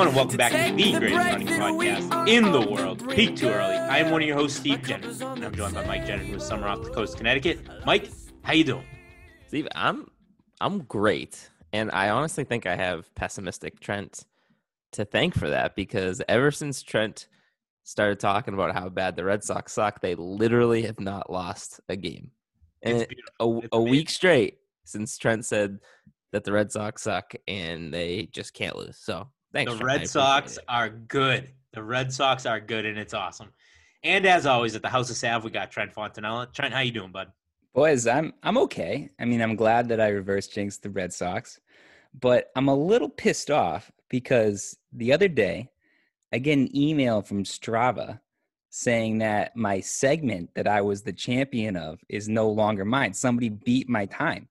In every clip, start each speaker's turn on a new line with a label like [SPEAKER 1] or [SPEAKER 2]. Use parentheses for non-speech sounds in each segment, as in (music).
[SPEAKER 1] Everyone, and welcome back to the greatest running podcast in the world, Peak Too Early. I am one of your hosts, Steve Jenner, and I'm joined by Mike Jenner, who is summer off the coast of Connecticut. Mike, how you doing?
[SPEAKER 2] Steve, I'm I'm great, and I honestly think I have pessimistic Trent to thank for that because ever since Trent started talking about how bad the Red Sox suck, they literally have not lost a game, and a, a week straight since Trent said that the Red Sox suck and they just can't lose. So thanks.
[SPEAKER 1] The
[SPEAKER 2] Trent.
[SPEAKER 1] Red Sox are good. The Red Sox are good, and it's awesome. And as always, at the House of Sav, we got Trent Fontanella. Trent, how you doing, bud?
[SPEAKER 3] Boys, I'm I'm okay. I mean, I'm glad that I reverse jinxed the Red Sox, but I'm a little pissed off because the other day I get an email from Strava saying that my segment that I was the champion of is no longer mine. Somebody beat my time.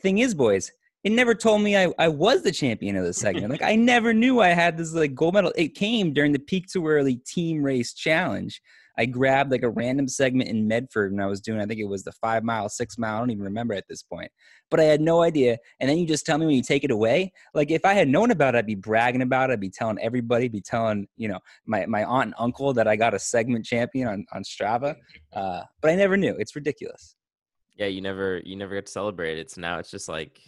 [SPEAKER 3] Thing is, boys, it never told me I, I was the champion of the segment. like I never knew I had this like gold medal. It came during the peak too early team race challenge. I grabbed like a random segment in Medford when I was doing, I think it was the five mile, six mile. I don't even remember at this point, but I had no idea. And then you just tell me when you take it away. Like if I had known about it, I'd be bragging about it. I'd be telling everybody, be telling, you know, my, my aunt and uncle that I got a segment champion on, on Strava. Uh, but I never knew. It's ridiculous.
[SPEAKER 2] Yeah, you never you never get to celebrate it. So now it's just like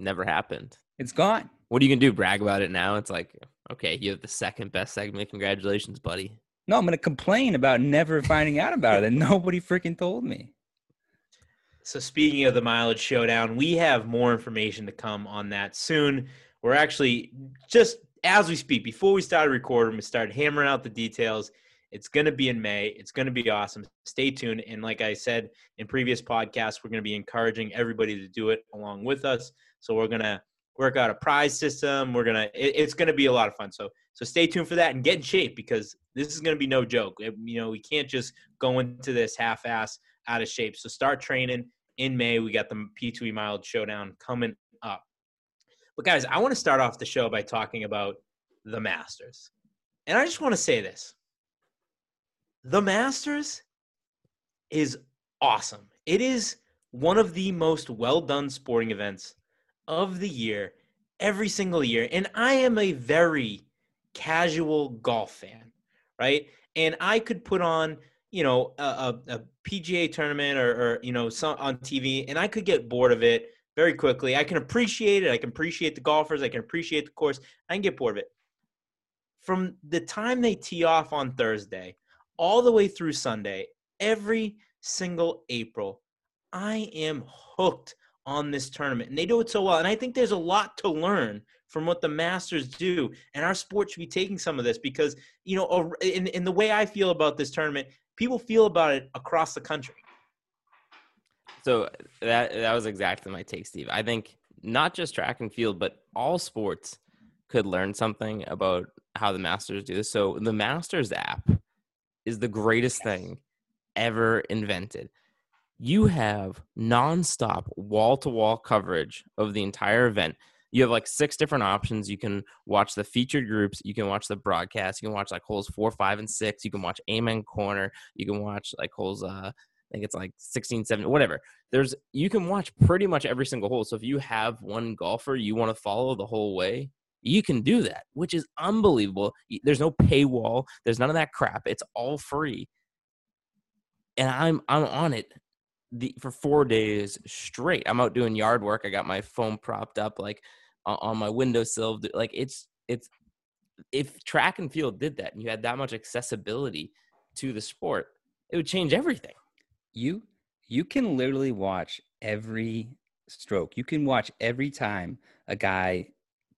[SPEAKER 2] never happened.
[SPEAKER 3] It's gone.
[SPEAKER 2] What are you gonna do? Brag about it now? It's like, okay, you have the second best segment. Congratulations, buddy.
[SPEAKER 3] No, I'm going to complain about never finding out about it and (laughs) nobody freaking told me.
[SPEAKER 1] So speaking of the mileage showdown, we have more information to come on that soon. We're actually just as we speak, before we started recording, we started hammering out the details. It's going to be in May. It's going to be awesome. Stay tuned. And like I said in previous podcasts, we're going to be encouraging everybody to do it along with us. So we're to work out a prize system. We're to, it, it's to be a lot of fun. So, so stay tuned for that and get in shape because this is to be no joke. It, you know, we can't just go into this half ass out of shape. So start training in May. We got the P2E Mild Showdown coming up. But guys, I want to start off the show by talking about the Masters. And I just want to say this. The Masters is awesome. It is one of the most well done sporting events of the year every single year. And I am a very casual golf fan, right? And I could put on, you know, a, a, PGA tournament or, or, you know, some on TV and I could get bored of it very quickly. I can appreciate it. I can appreciate the golfers. I can appreciate the course. I can get bored of it. From the time they tee off on Thursday all the way through Sunday, every single April, I am hooked on this tournament. And they do it so well. And I think there's a lot to learn from what the Masters do. And our sport should be taking some of this because, you know, in, in the way I feel about this tournament, people feel about it across the country.
[SPEAKER 2] So that that was exactly my take, Steve. I think not just track and field, but all sports could learn something about how the Masters do this. So the Masters app is the greatest yes. thing ever invented. You have nonstop wall to wall coverage of the entire event. You have like six different options. You can watch the featured groups. You can watch the broadcast. You can watch like holes four, five, and six. You can watch Amen Corner. You can watch like holes uh, I think it's like 16, 17, whatever. There's you can watch pretty much every single hole. So if you have one golfer you want to follow the whole way, you can do that, which is unbelievable. There's no paywall. There's none of that crap. It's all free. And I'm I'm on it the for 4 days straight. I'm out doing yard work. I got my phone propped up like on my windowsill. Like it's it's if track and field did that and you had that much accessibility to the sport, it would change everything
[SPEAKER 3] you you can literally watch every stroke. You can watch every time a guy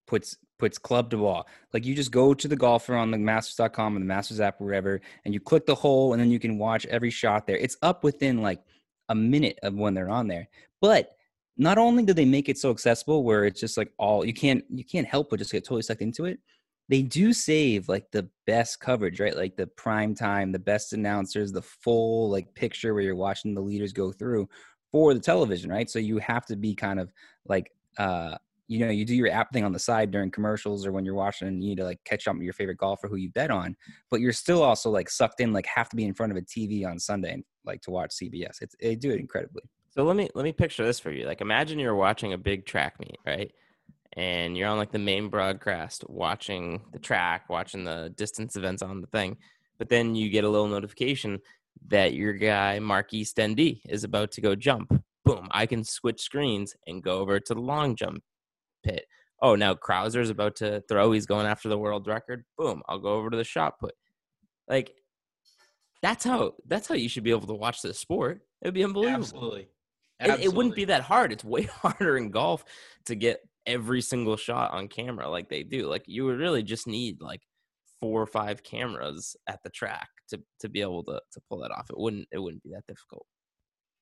[SPEAKER 3] puts puts club to ball. Like you just go to the golfer on the masters.com or the masters app wherever and you click the hole and then you can watch every shot there. It's up within like a minute of when they're on there. But not only do they make it so accessible where it's just like all you can't you can't help but just get totally sucked into it, they do save like the best coverage, right? Like the prime time, the best announcers, the full like picture where you're watching the leaders go through for the television, right? So you have to be kind of like uh you know, you do your app thing on the side during commercials or when you're watching you need to like catch up with your favorite golfer who you bet on, but you're still also like sucked in, like have to be in front of a TV on Sunday like to watch CBS. It's they do it incredibly.
[SPEAKER 2] So let me let me picture this for you. Like imagine you're watching a big track meet, right? and you're on like the main broadcast watching the track, watching the distance events on the thing. But then you get a little notification that your guy Marquis Dendy is about to go jump. Boom! I can switch screens and go over to the long jump pit. Oh, now Crouser's about to throw. He's going after the world record. Boom! I'll go over to the shot put. Like that's how that's how you should be able to watch this sport. It would be unbelievable.
[SPEAKER 1] Absolutely.
[SPEAKER 2] It, it, wouldn't be that hard. It's way (laughs) harder in golf to get every single shot on camera like they do. Like you would really just need like four or five cameras at the track to to be able to to pull that off. It wouldn't it wouldn't be that difficult.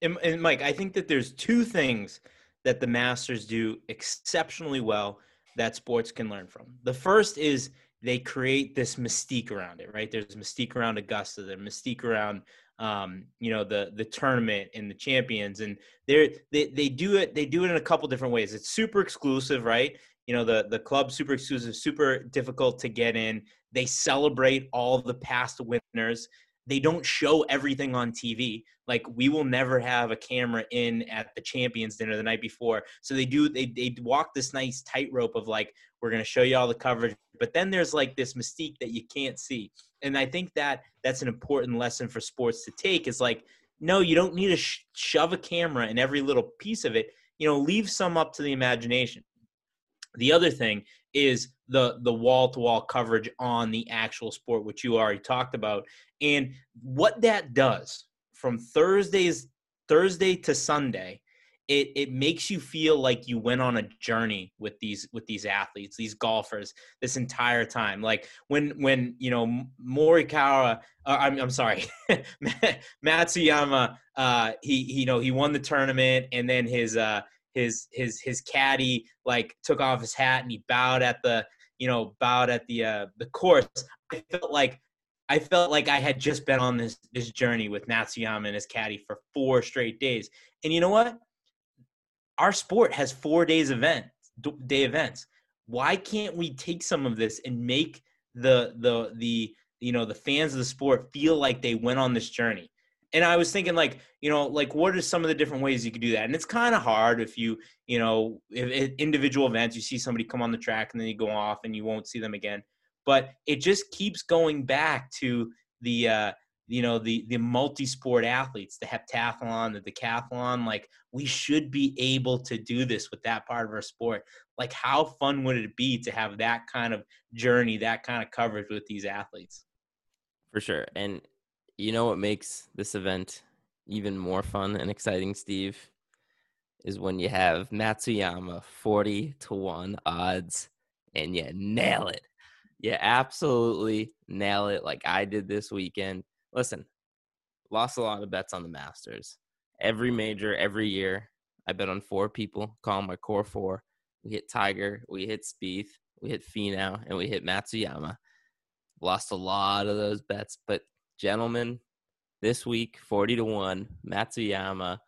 [SPEAKER 1] And, and Mike, I think that there's two things that the Masters do exceptionally well that sports can learn from. The first is they create this mystique around it, right? There's mystique around Augusta, there's mystique around um, you know the the tournament and the champions and they they they do it they do it in a couple different ways. It's super exclusive right? You know the the club super exclusive super difficult to get in. They celebrate all the past winners they don't show everything on TV. Like we will never have a camera in at the champions dinner the night before. So they do they they walk this nice tightrope of like we're going to show you all the coverage, but then there's like this mystique that you can't see. And I think that that's an important lesson for sports to take is like no, you don't need to sh- shove a camera in every little piece of it. You know, leave some up to the imagination. The other thing is the the wall to wall coverage on the actual sport, which you already talked about, and what that does from Thursdays Thursday to Sunday. It, it makes you feel like you went on a journey with these with these athletes these golfers this entire time like when when you know morikawa uh, I'm, I'm sorry (laughs) matsuyama uh he, he you know he won the tournament and then his uh his his his caddy like took off his hat and he bowed at the you know bowed at the uh the course i felt like i felt like i had just been on this this journey with matsuyama and his caddy for four straight days. And you know what? Our sport has four days event day events. Why can't we take some of this and make the the the you know the fans of the sport feel like they went on this journey and I was thinking like, you know, like what are some of the different ways you could do that? And it's kind of hard if you, you know, if, individual events, you see somebody come on the track and then you go off and you won't see them again. But it just keeps going back to the, uh, you know, the the multi-sport athletes, the heptathlon, the decathlon. Like we should be able to do this with that part of our sport. Like how fun would it be to have that kind of journey, that kind of coverage with these athletes?
[SPEAKER 2] For sure, and you know what makes this event even more fun and exciting, Steve, is when you have Matsuyama 40 to 1 odds and you nail it. You absolutely nail it like I did this weekend. Listen, lost a lot of bets on the Masters. Every major, every year, I bet on four people, call them my core four. We hit Tiger, we hit Spieth, we hit Finau, and we hit Matsuyama. Lost a lot of those bets, but gentlemen, this week, 40 to 1, Matsuyama.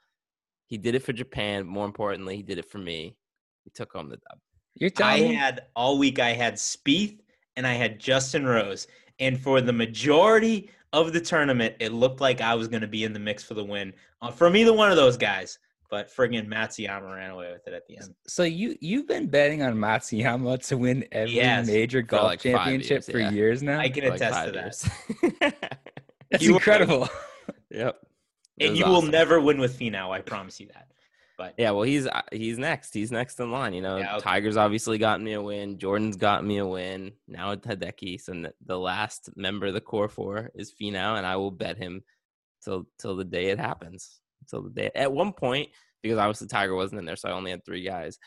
[SPEAKER 2] He did it for Japan. More importantly, he did it for me. He took home the dub.
[SPEAKER 1] You're telling I me? had all week, I had Spieth and I had Justin Rose. And for the majority of the tournament, it looked like I was going to be in the mix for the win uh, from either one of those guys. But friggin' Matsuyama ran away with it at the end.
[SPEAKER 3] So you you've been betting on Matsuyama to win every yes, major golf like championship years, for yeah. years now.
[SPEAKER 1] I can attest like to that. (laughs)
[SPEAKER 3] That's you incredible. (laughs)
[SPEAKER 2] yep.
[SPEAKER 1] And you awesome. will never win with Finau. I promise you that. But
[SPEAKER 2] yeah, well, he's uh, he's next. He's next in line. You know, yeah, okay. Tiger's obviously gotten me a win. Jordan's got me a win. Now it's Hideki. So the last member of the core four is Finau, and I will bet him till till the day it happens. Till the day. At one point, because obviously Tiger wasn't in there, so I only had three guys.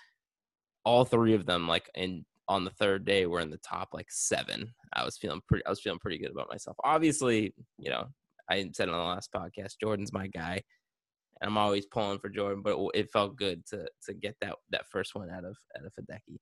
[SPEAKER 2] All three of them, like in on the third day, we're in the top like seven. I was feeling pretty. I was feeling pretty good about myself. Obviously, you know, I said on the last podcast, Jordan's my guy, and I'm always pulling for Jordan. But it felt good to to get that that first one out of out of Hideki.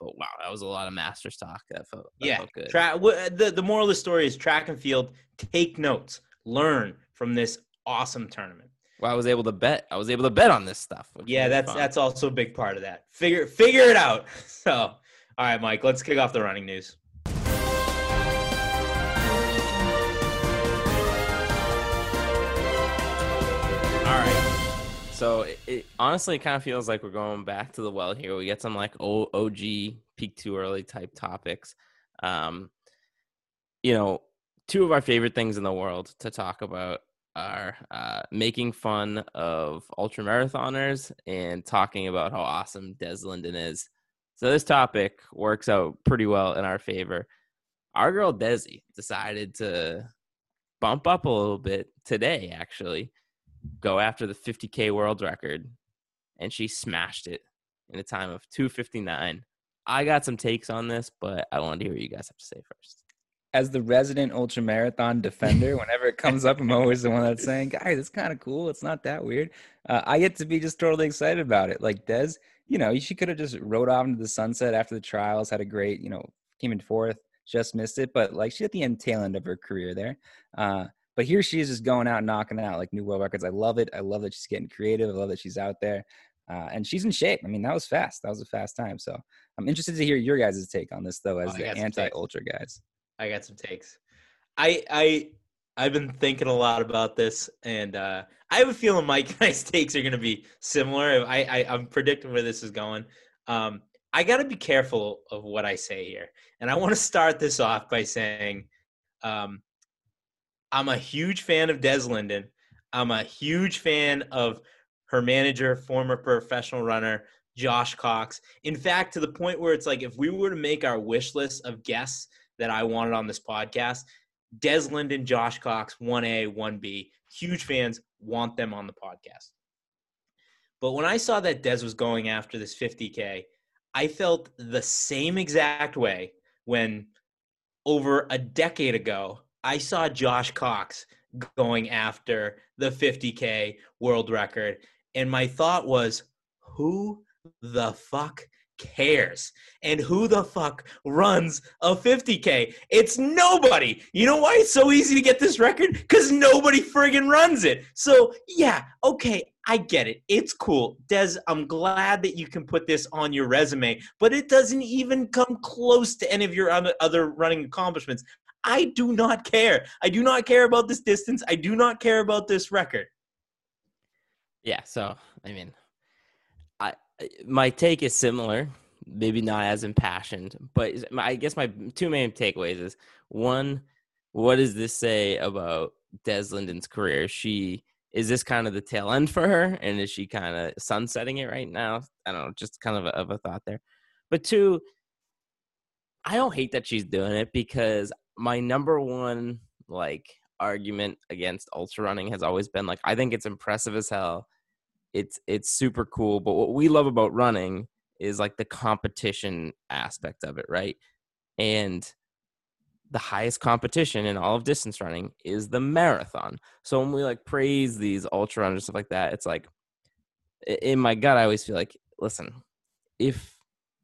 [SPEAKER 2] But wow, that was a lot of Masters talk. That felt that
[SPEAKER 1] yeah.
[SPEAKER 2] felt good.
[SPEAKER 1] Tra- the the moral of the story is track and field. Take notes. Learn from this awesome tournament.
[SPEAKER 2] well, I was able to bet. I was able to bet on this stuff.
[SPEAKER 1] Yeah, that's
[SPEAKER 2] fun.
[SPEAKER 1] that's also a big part of that. Figure figure it out. (laughs) So, all right, Mike, let's kick off the running news.
[SPEAKER 2] All right. So it, it honestly kind of feels like we're going back to the well here. We get some like OG peak too early type topics. Um, you know, two of our favorite things in the world to talk about are uh, making fun of ultra marathoners and talking about how awesome Des Linden is. So this topic works out pretty well in our favor. Our girl Desi decided to bump up a little bit today, actually go after the 50k world record and she smashed it in a time of 259 i got some takes on this but i wanted to hear what you guys have to say first
[SPEAKER 3] As the resident ultra marathon defender, whenever it comes up, I'm always the one that's saying, "Guys, it's kind of cool. It's not that weird." Uh, I get to be just totally excited about it. Like Des, you know, she could have just rode off into the sunset after the trials, had a great, you know, came in fourth, just missed it, but like she's at the end tail end of her career there. Uh, but here she is just going out and knocking out like new world records. I love it. I love that she's getting creative. I love that she's out there. Uh, and she's in shape. I mean, that was fast. That was a fast time. So I'm interested to hear your guys' take on this, though, as
[SPEAKER 1] Oh,
[SPEAKER 3] the
[SPEAKER 1] takes.
[SPEAKER 3] anti-ultra guys.
[SPEAKER 1] I got some takes. I I I've been thinking a lot about this, and uh, I have a feeling Mike (laughs) and are going to be similar. I, I I'm predicting where this is going. Um, I got to be careful of what I say here, and I want to start this off by saying, um, I'm a huge fan of Des Linden. I'm a huge fan of her manager, former professional runner Josh Cox. In fact, to the point where it's like if we were to make our wish list of guests that I wanted on this podcast, Des Linden, Josh Cox, 1A, 1B, huge fans, want them on the podcast. But when I saw that Des was going after this 50K, I felt the same exact way when over a decade ago, I saw Josh Cox going after the 50K world record. And my thought was, who the fuck cares? And who the fuck runs a 50K? It's nobody. You know why it's so easy to get this record? Because nobody friggin' runs it. So, yeah, okay, I get it. It's cool. Des, I'm glad that you can put this on your resume, but it doesn't even come close to any of your other- running accomplishments. I do not care. I do not care about this distance. I do not care about this record.
[SPEAKER 2] yeah so i mean my take is similar maybe not as impassioned but i guess my two main takeaways is one what does this say about des linden's career? She is this kind of the tail end for her? And is she kind of sunsetting it right now? I don't know just kind of a, of a thought there. But two i don't hate that she's doing it because my number one like argument against ultra running has always been like i think it's impressive as hell it's it's super cool but what we love about running is like the competition aspect of it right? And the highest competition in all of distance running is the marathon. So when we like praise these ultra runners stuff like that it's like in my gut i always feel like listen if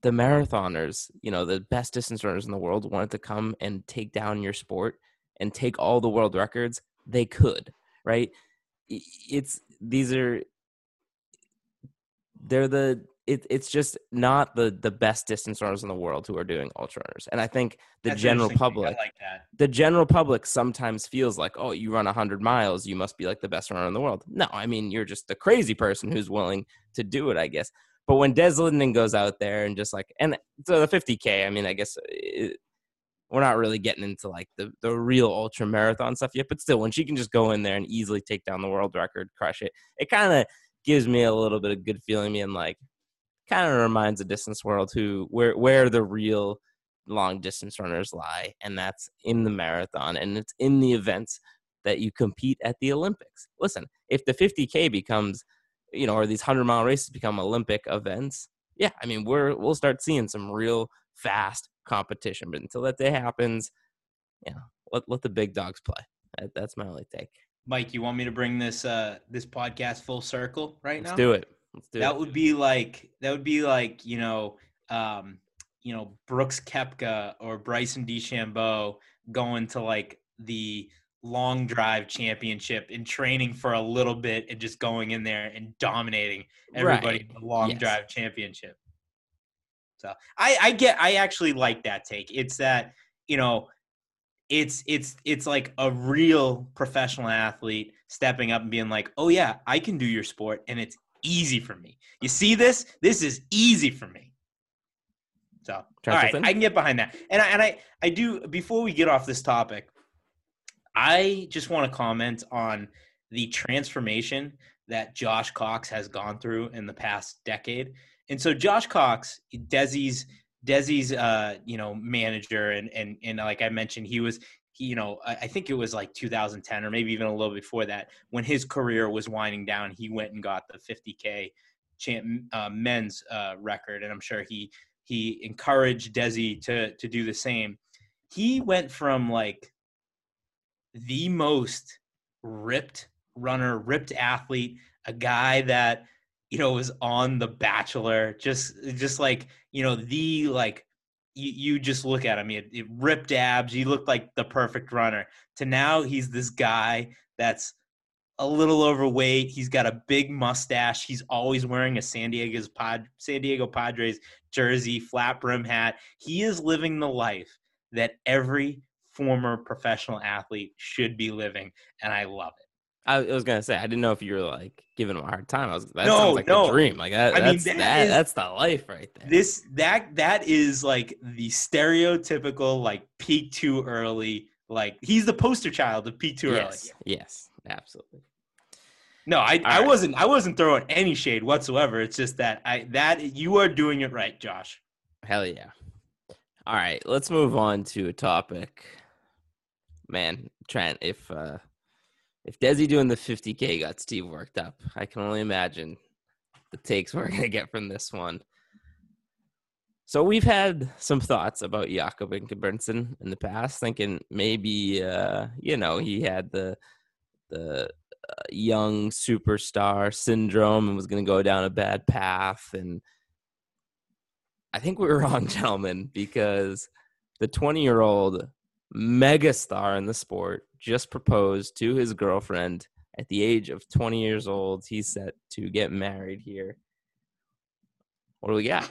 [SPEAKER 2] the marathoners you know the best distance runners in the world wanted to come and take down your sport and take all the world records they could right? It's these are they're the it, it's just not the the best distance runners in the world who are doing ultra runners. And i think the
[SPEAKER 1] That's
[SPEAKER 2] general public
[SPEAKER 1] like
[SPEAKER 2] the general public sometimes feels like oh you run 100 miles you must be like the best runner in the world. No i mean you're just the crazy person who's willing to do it i guess. But when des linden goes out there and just like and so the 50k i mean i guess it, we're not really getting into like the, the real ultra marathon stuff yet but still when she can just go in there and easily take down the world record crush it it kind of gives me a little bit of good feeling and like kind of reminds the distance world who where where the real long distance runners lie and that's in the marathon and it's in the events that you compete at the olympics. Listen if the 50k becomes you know or these 100 mile races become olympic events yeah i mean we're we'll start seeing some real fast competition but until that day happens you know let, let the big dogs play. That, that's my only take
[SPEAKER 1] Mike, you want me to bring this uh this podcast full circle right
[SPEAKER 2] let's
[SPEAKER 1] now?
[SPEAKER 2] do it let's do
[SPEAKER 1] that
[SPEAKER 2] it
[SPEAKER 1] would be like that would be like you know um you know Brooks Koepka or Bryson DeChambeau going to like the long drive championship and training for a little bit and just going in there and dominating everybody
[SPEAKER 2] Right.
[SPEAKER 1] in the long
[SPEAKER 2] Yes.
[SPEAKER 1] drive championship. So I, I get I actually like that take. It's that, you know, it's it's it's like a real professional athlete stepping up and being like, "Oh yeah, I can do your sport and it's easy for me." You see this? This is easy for me. So, all right, I can get behind that. And I, and I I do before we get off this topic, I just want to comment on the transformation that Josh Cox has gone through in the past decade. And so Josh Cox, Desi's Desi's uh, you know, manager and and and like I mentioned, he was he, you know, I think it was like 2010 or maybe even a little before that when his career was winding down, he went and got the 50k champ, uh, men's uh, record and I'm sure he he encouraged Desi to to do the same. He went from like the most ripped runner, ripped athlete, a guy that you know was on The Bachelor, just just like you know the like you, you just look at him, he had, ripped abs, he looked like the perfect runner. To now he's this guy that's a little overweight. He's got a big mustache. He's always wearing a San Diego's Pod San Diego Padres jersey, flat brim hat. He is living the life that every former professional athlete should be living, and I love it.
[SPEAKER 2] I was gonna say I didn't know if you were like giving him a hard time. I was that
[SPEAKER 1] No,
[SPEAKER 2] sounds like
[SPEAKER 1] no.
[SPEAKER 2] the dream. Like that,
[SPEAKER 1] I mean,
[SPEAKER 2] that's
[SPEAKER 1] that
[SPEAKER 2] that,
[SPEAKER 1] is-
[SPEAKER 2] that's the life right there.
[SPEAKER 1] This that that is like the stereotypical like peak too early. Like he's the poster child of peak too early.
[SPEAKER 2] yes, yes, absolutely.
[SPEAKER 1] No, I, I
[SPEAKER 2] right.
[SPEAKER 1] wasn't I wasn't throwing any shade whatsoever. It's just that I that you are doing it right, Josh.
[SPEAKER 2] Hell yeah. All right, let's move on to a topic. Man, Trent, if uh if Desi doing the 50k got Steve worked up, I can only imagine the takes we're gonna get from this one. So we've had some thoughts about Jakob Ingebrigtsen in the past, thinking maybe uh, you know he had the the uh, young superstar syndrome and was going to go down a bad path, and I think we were (laughs) wrong, gentlemen, because the 20 year old megastar in the sport just proposed to his girlfriend at the age of 20 years old. He's set to get married here. What do we got?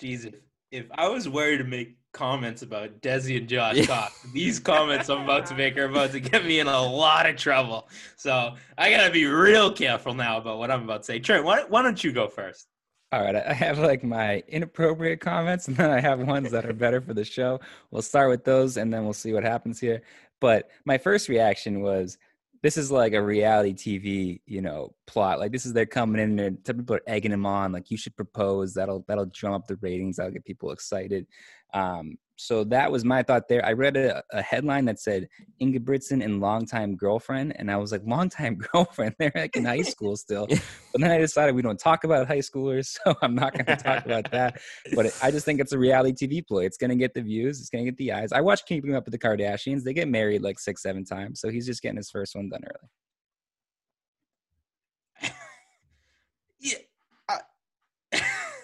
[SPEAKER 1] Jeez, if, if I was worried to make comments about Desi and Josh
[SPEAKER 2] Yeah.
[SPEAKER 1] Cox, these comments I'm about to make are about to get me in a lot of trouble. So I gotta be real careful now about what I'm about to say. Trent, why, why don't you go first?
[SPEAKER 3] All right, I have like my inappropriate comments, and then I have ones that are better for the show. We'll start with those, and then we'll see what happens here. But my first reaction was, this is like a reality TV, you know, plot. Like this is they're coming in and some people are egging them on. Like you should propose. That'll that'll drum up the ratings. That'll get people excited. Um, so that was my thought there. I read a, a headline that said Ingebrigtsen and longtime girlfriend, and I was like, longtime (laughs) girlfriend. They're like in high school still. But then I decided we don't talk about high schoolers, (laughs) so I'm not going to talk about (laughs) that. But it, I just think it's a reality TV ploy. It's going to get the views. It's going to get the eyes. I watch Keeping Up with the Kardashians. They get married like six, seven times. So he's just getting his first one done early.
[SPEAKER 1] Yeah, I,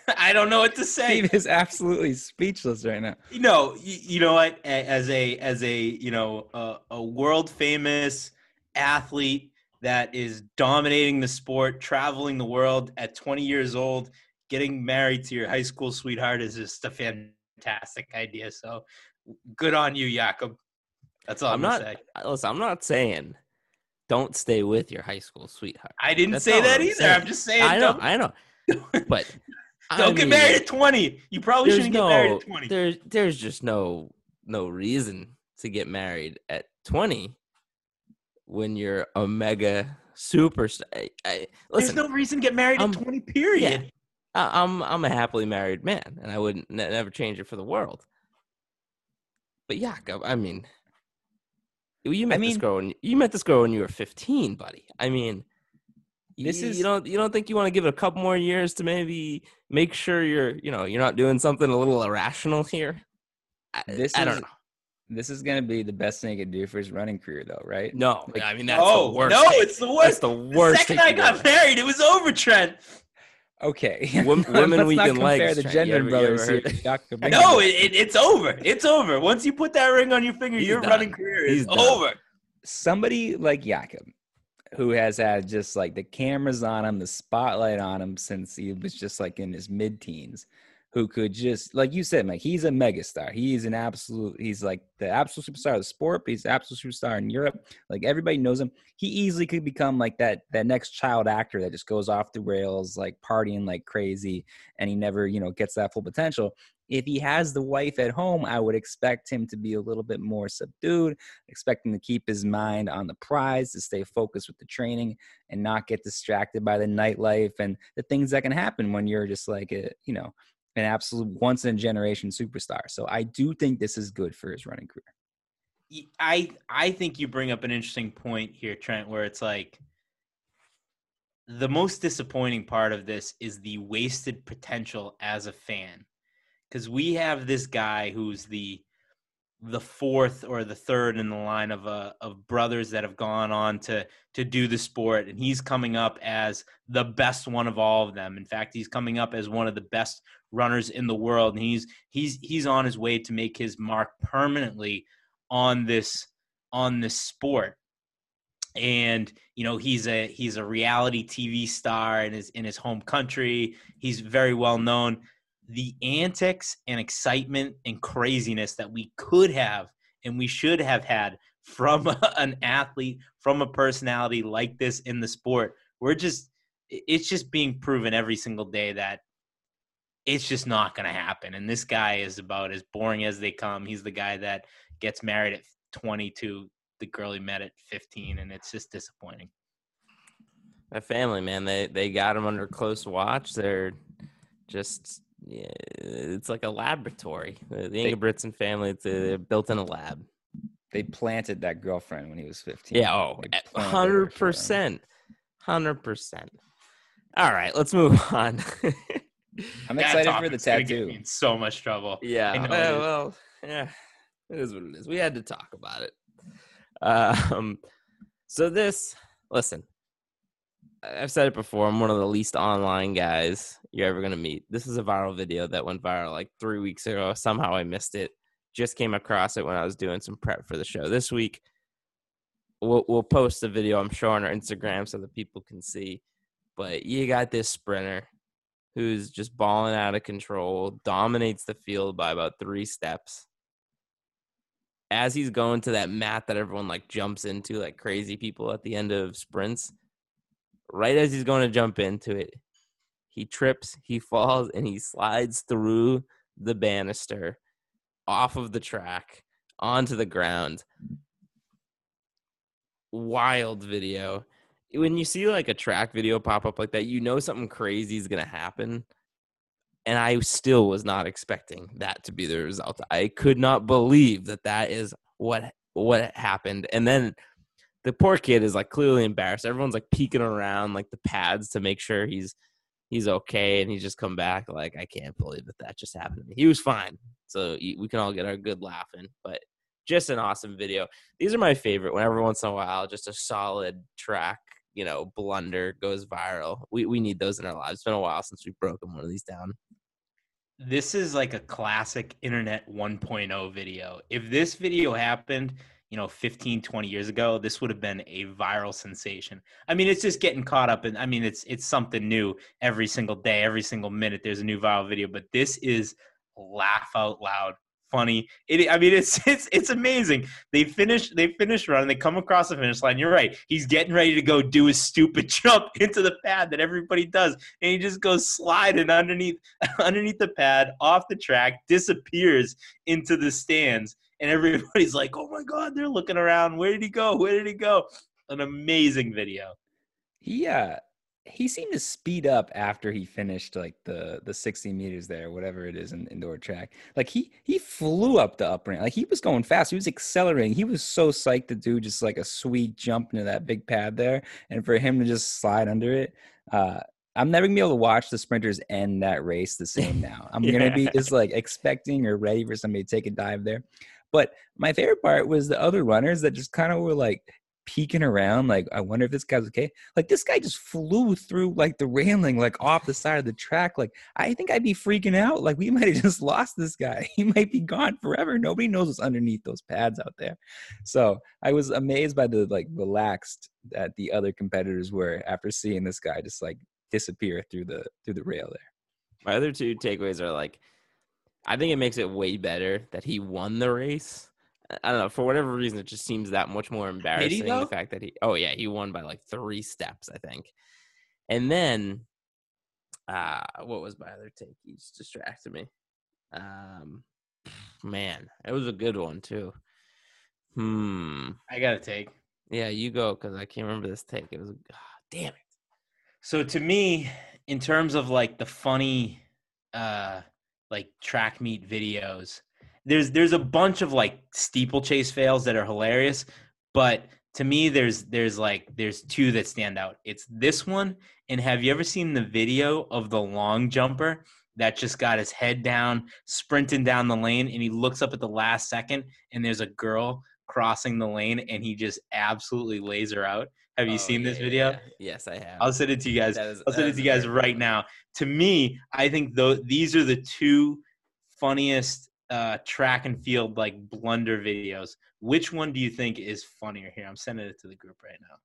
[SPEAKER 1] (laughs) I don't know what to say.
[SPEAKER 3] Steve is absolutely speechless right now.
[SPEAKER 1] you know, you, you know what? As a as a you know a, a world famous athlete that is dominating the sport, traveling the world at 20 years old, getting married to your high school sweetheart is just a fantastic idea. So good on you, Jakob. That's all I'm,
[SPEAKER 2] I'm
[SPEAKER 1] gonna
[SPEAKER 2] not.
[SPEAKER 1] say.
[SPEAKER 2] Uh, listen, I'm not saying don't stay with your high school sweetheart.
[SPEAKER 1] I didn't
[SPEAKER 2] That's
[SPEAKER 1] say that
[SPEAKER 2] I'm
[SPEAKER 1] either.
[SPEAKER 2] saying.
[SPEAKER 1] I'm just saying.
[SPEAKER 2] I know,
[SPEAKER 1] don't,
[SPEAKER 2] I know, (laughs) but I
[SPEAKER 1] don't get
[SPEAKER 2] mean,
[SPEAKER 1] married at 20. You probably shouldn't
[SPEAKER 2] no,
[SPEAKER 1] get married at 20.
[SPEAKER 2] there's there's just no no reason to get married at 20 when you're a mega superstar. I, I,
[SPEAKER 1] There's no reason to get married
[SPEAKER 2] um,
[SPEAKER 1] at 20. Period.
[SPEAKER 2] I, I'm I'm a happily married man, and I wouldn't ne- never change it for the world. But yeah, I mean, you met this
[SPEAKER 3] mean-
[SPEAKER 2] girl. When, you met this girl when you were 15, buddy. I mean,
[SPEAKER 3] This
[SPEAKER 2] you,
[SPEAKER 3] is-
[SPEAKER 2] you don't you don't think you want to give it a couple more years to maybe make sure you're you know you're not doing something a little irrational here. I,
[SPEAKER 3] This
[SPEAKER 2] I don't
[SPEAKER 3] is-
[SPEAKER 2] know.
[SPEAKER 3] This is going to be the best thing he could do for his running career, though, right?
[SPEAKER 2] No,
[SPEAKER 3] Like,
[SPEAKER 2] I mean that's
[SPEAKER 1] oh
[SPEAKER 2] the worst.
[SPEAKER 1] no, it's the worst.
[SPEAKER 2] the
[SPEAKER 1] The
[SPEAKER 2] worst.
[SPEAKER 1] second
[SPEAKER 2] take
[SPEAKER 1] I got married, it was over, Trent.
[SPEAKER 3] Okay. (laughs)
[SPEAKER 2] Wom- (laughs) women
[SPEAKER 3] we can
[SPEAKER 2] weak
[SPEAKER 3] not
[SPEAKER 2] in
[SPEAKER 3] compare
[SPEAKER 2] legs,
[SPEAKER 3] the
[SPEAKER 2] Trent.
[SPEAKER 3] gender
[SPEAKER 2] You ever- you
[SPEAKER 3] brothers here. (laughs)
[SPEAKER 1] No, it, it, it's over. It's over. Once you put that ring on your finger,
[SPEAKER 2] He's
[SPEAKER 1] your
[SPEAKER 2] done.
[SPEAKER 1] running career is
[SPEAKER 2] He's done.
[SPEAKER 1] over.
[SPEAKER 3] somebody like Jakob, who has had just like the cameras on him, the spotlight on him since he was just like in his mid teens, who could just, like you said, Mike, he's a megastar. He's an absolute, he's like the absolute superstar of the sport, but he's the absolute superstar in Europe. Like everybody knows him. He easily could become like that, that next child actor that just goes off the rails, like partying like crazy, and he never, you know, gets that full potential. If he has the wife at home, I would expect him to be a little bit more subdued, expecting to keep his mind on the prize, to stay focused with the training and not get distracted by the nightlife and the things that can happen when you're just like a, you know, an absolute once in a generation superstar. So I do think this is good for his running career.
[SPEAKER 1] I I think you bring up an interesting point here, Trent, where it's like the most disappointing part of this is the wasted potential as a fan. Because we have this guy who's the the fourth or the third in the line of uh, of brothers that have gone on to to do the sport and he's coming up as the best one of all of them. In fact he's coming up as one of the best runners in the world and he's he's he's on his way to make his mark permanently on this on this sport. And you know he's a he's a reality tv star in his in his home country. He's very well known the antics and excitement and craziness that we could have and we should have had from (laughs) an athlete from a personality like this in the sport. We're just it's just being proven every single day that it's just not going to happen. And this guy is about as boring as they come. He's the guy that gets married at 22 the girl he met at 15 and it's just disappointing.
[SPEAKER 2] My family, man, they they got him under close watch. They're just yeah, it's like a laboratory. The, the
[SPEAKER 3] They-
[SPEAKER 2] Ingebrigtsen family, it's, uh, they're built in a lab.
[SPEAKER 3] They planted that girlfriend when he was 15.
[SPEAKER 2] Yeah, oh,
[SPEAKER 3] They planted her
[SPEAKER 2] hundred
[SPEAKER 3] for him.
[SPEAKER 2] percent, hundred percent. All right, let's move (laughs) on.
[SPEAKER 3] I'm
[SPEAKER 1] That
[SPEAKER 3] excited for the
[SPEAKER 1] topic's gonna get
[SPEAKER 3] tattoo.
[SPEAKER 1] me in so much trouble
[SPEAKER 2] yeah,
[SPEAKER 1] I know
[SPEAKER 2] well, well, yeah, it is what it is. We had to talk about it. Um, so this, listen, I- I've said it before. I'm one of the least online guys you're ever gonna meet. This is a viral video that went viral like three weeks ago. Somehow I missed it. Just came across it when I was doing some prep for the show this week. We'll, we'll post the video, I'm sure, on our Instagram so that people can see. But you got this sprinter who's just balling out of control, dominates the field by about three steps. As he's going to that mat that everyone like jumps into like crazy people at the end of sprints, right as he's going to jump into it, he trips, he falls, and he slides through the banister off of the track onto the ground. Wild video. When you see like a track video pop up like that, you know something crazy is going to happen. And I still was not expecting that to be the result. I could not believe that that is what what happened. And then the poor kid is like clearly embarrassed. Everyone's like peeking around like the pads to make sure he's he's okay and he's just come back like i can't believe that that just happened he was fine so we can all get our good laughing but just an awesome video. These are my favorite when every once in a while just a solid track you know blunder goes viral. We, we need those in our lives. It's been a while since we've broken one of these down.
[SPEAKER 1] This is like a classic internet 1.0 video. If this video happened, you know, 15, 20 years ago, this would have been a viral sensation. I mean, it's just getting caught up and I mean, it's it's something new every single day, every single minute there's a new viral video, but this is laugh out loud funny. It I mean, (laughs) it's it's it's amazing. They finish they finish running, they come across the finish line. You're right. He's getting ready to go do his stupid (laughs) jump into the pad that everybody does, and he just goes sliding underneath (laughs) underneath the pad, off the track, disappears into the stands, and everybody's (laughs) like, "Oh my god!" They're looking around. Where did he go? Where did he go? An amazing video.
[SPEAKER 3] He uh he seemed to speed up after he finished like the the 60 meters there, whatever it is in indoor track. Like he he flew up the up ramp. Like he was going fast. He was accelerating. He was so psyched to do just like a sweet jump into that big pad there, and for him to just slide under it. Uh, I'm never gonna be able to watch the sprinters end that race the same (laughs) now. I'm gonna be just like expecting or ready for somebody to take a dive there. But my favorite part was the other runners that just kind of were like peeking around like i wonder if this guy's okay. Like this guy just flew through like the railing like off the side of the track. Like i think i'd be freaking out. Like we (laughs) might have just lost this guy. He might be gone forever. Nobody knows what's underneath those pads out there. So i was amazed by the like relaxed that the other competitors were after seeing this guy just like disappear through the through the rail there.
[SPEAKER 2] My other two takeaways are like, I think it makes it way better that he won the race. I- don't know for whatever reason, it just seems that much more embarrassing. The fact that he, oh yeah, he won by like three steps, I think. And then, uh, what was my other take? He just distracted me. Um, (sighs) man, it was a good one too. Hmm.
[SPEAKER 1] I got to take.
[SPEAKER 2] Yeah, you go because I can't remember this take. It was, ah, damn it.
[SPEAKER 1] So to me, in terms of like the funny uh like track meet videos, there's there's a bunch of like steeplechase fails that are hilarious, but to me there's there's like there's two that stand out. It's this one and have you ever seen the video of the long jumper that just got his head down sprinting down the lane and he looks up at the last second and there's a girl crossing the lane and he just absolutely lays her out. Have you
[SPEAKER 2] Oh,
[SPEAKER 1] seen this
[SPEAKER 2] yeah,
[SPEAKER 1] video?
[SPEAKER 2] yeah. Yes, I have.
[SPEAKER 1] I'll send it to you guys.
[SPEAKER 2] That is-
[SPEAKER 1] I'll send
[SPEAKER 2] that
[SPEAKER 1] it
[SPEAKER 2] is
[SPEAKER 1] to you guys
[SPEAKER 2] very
[SPEAKER 1] right now. To me, I think though these are the two funniest uh, track and field like blunder videos. Which one do you think is funnier? Here, I'm sending it to the group right now.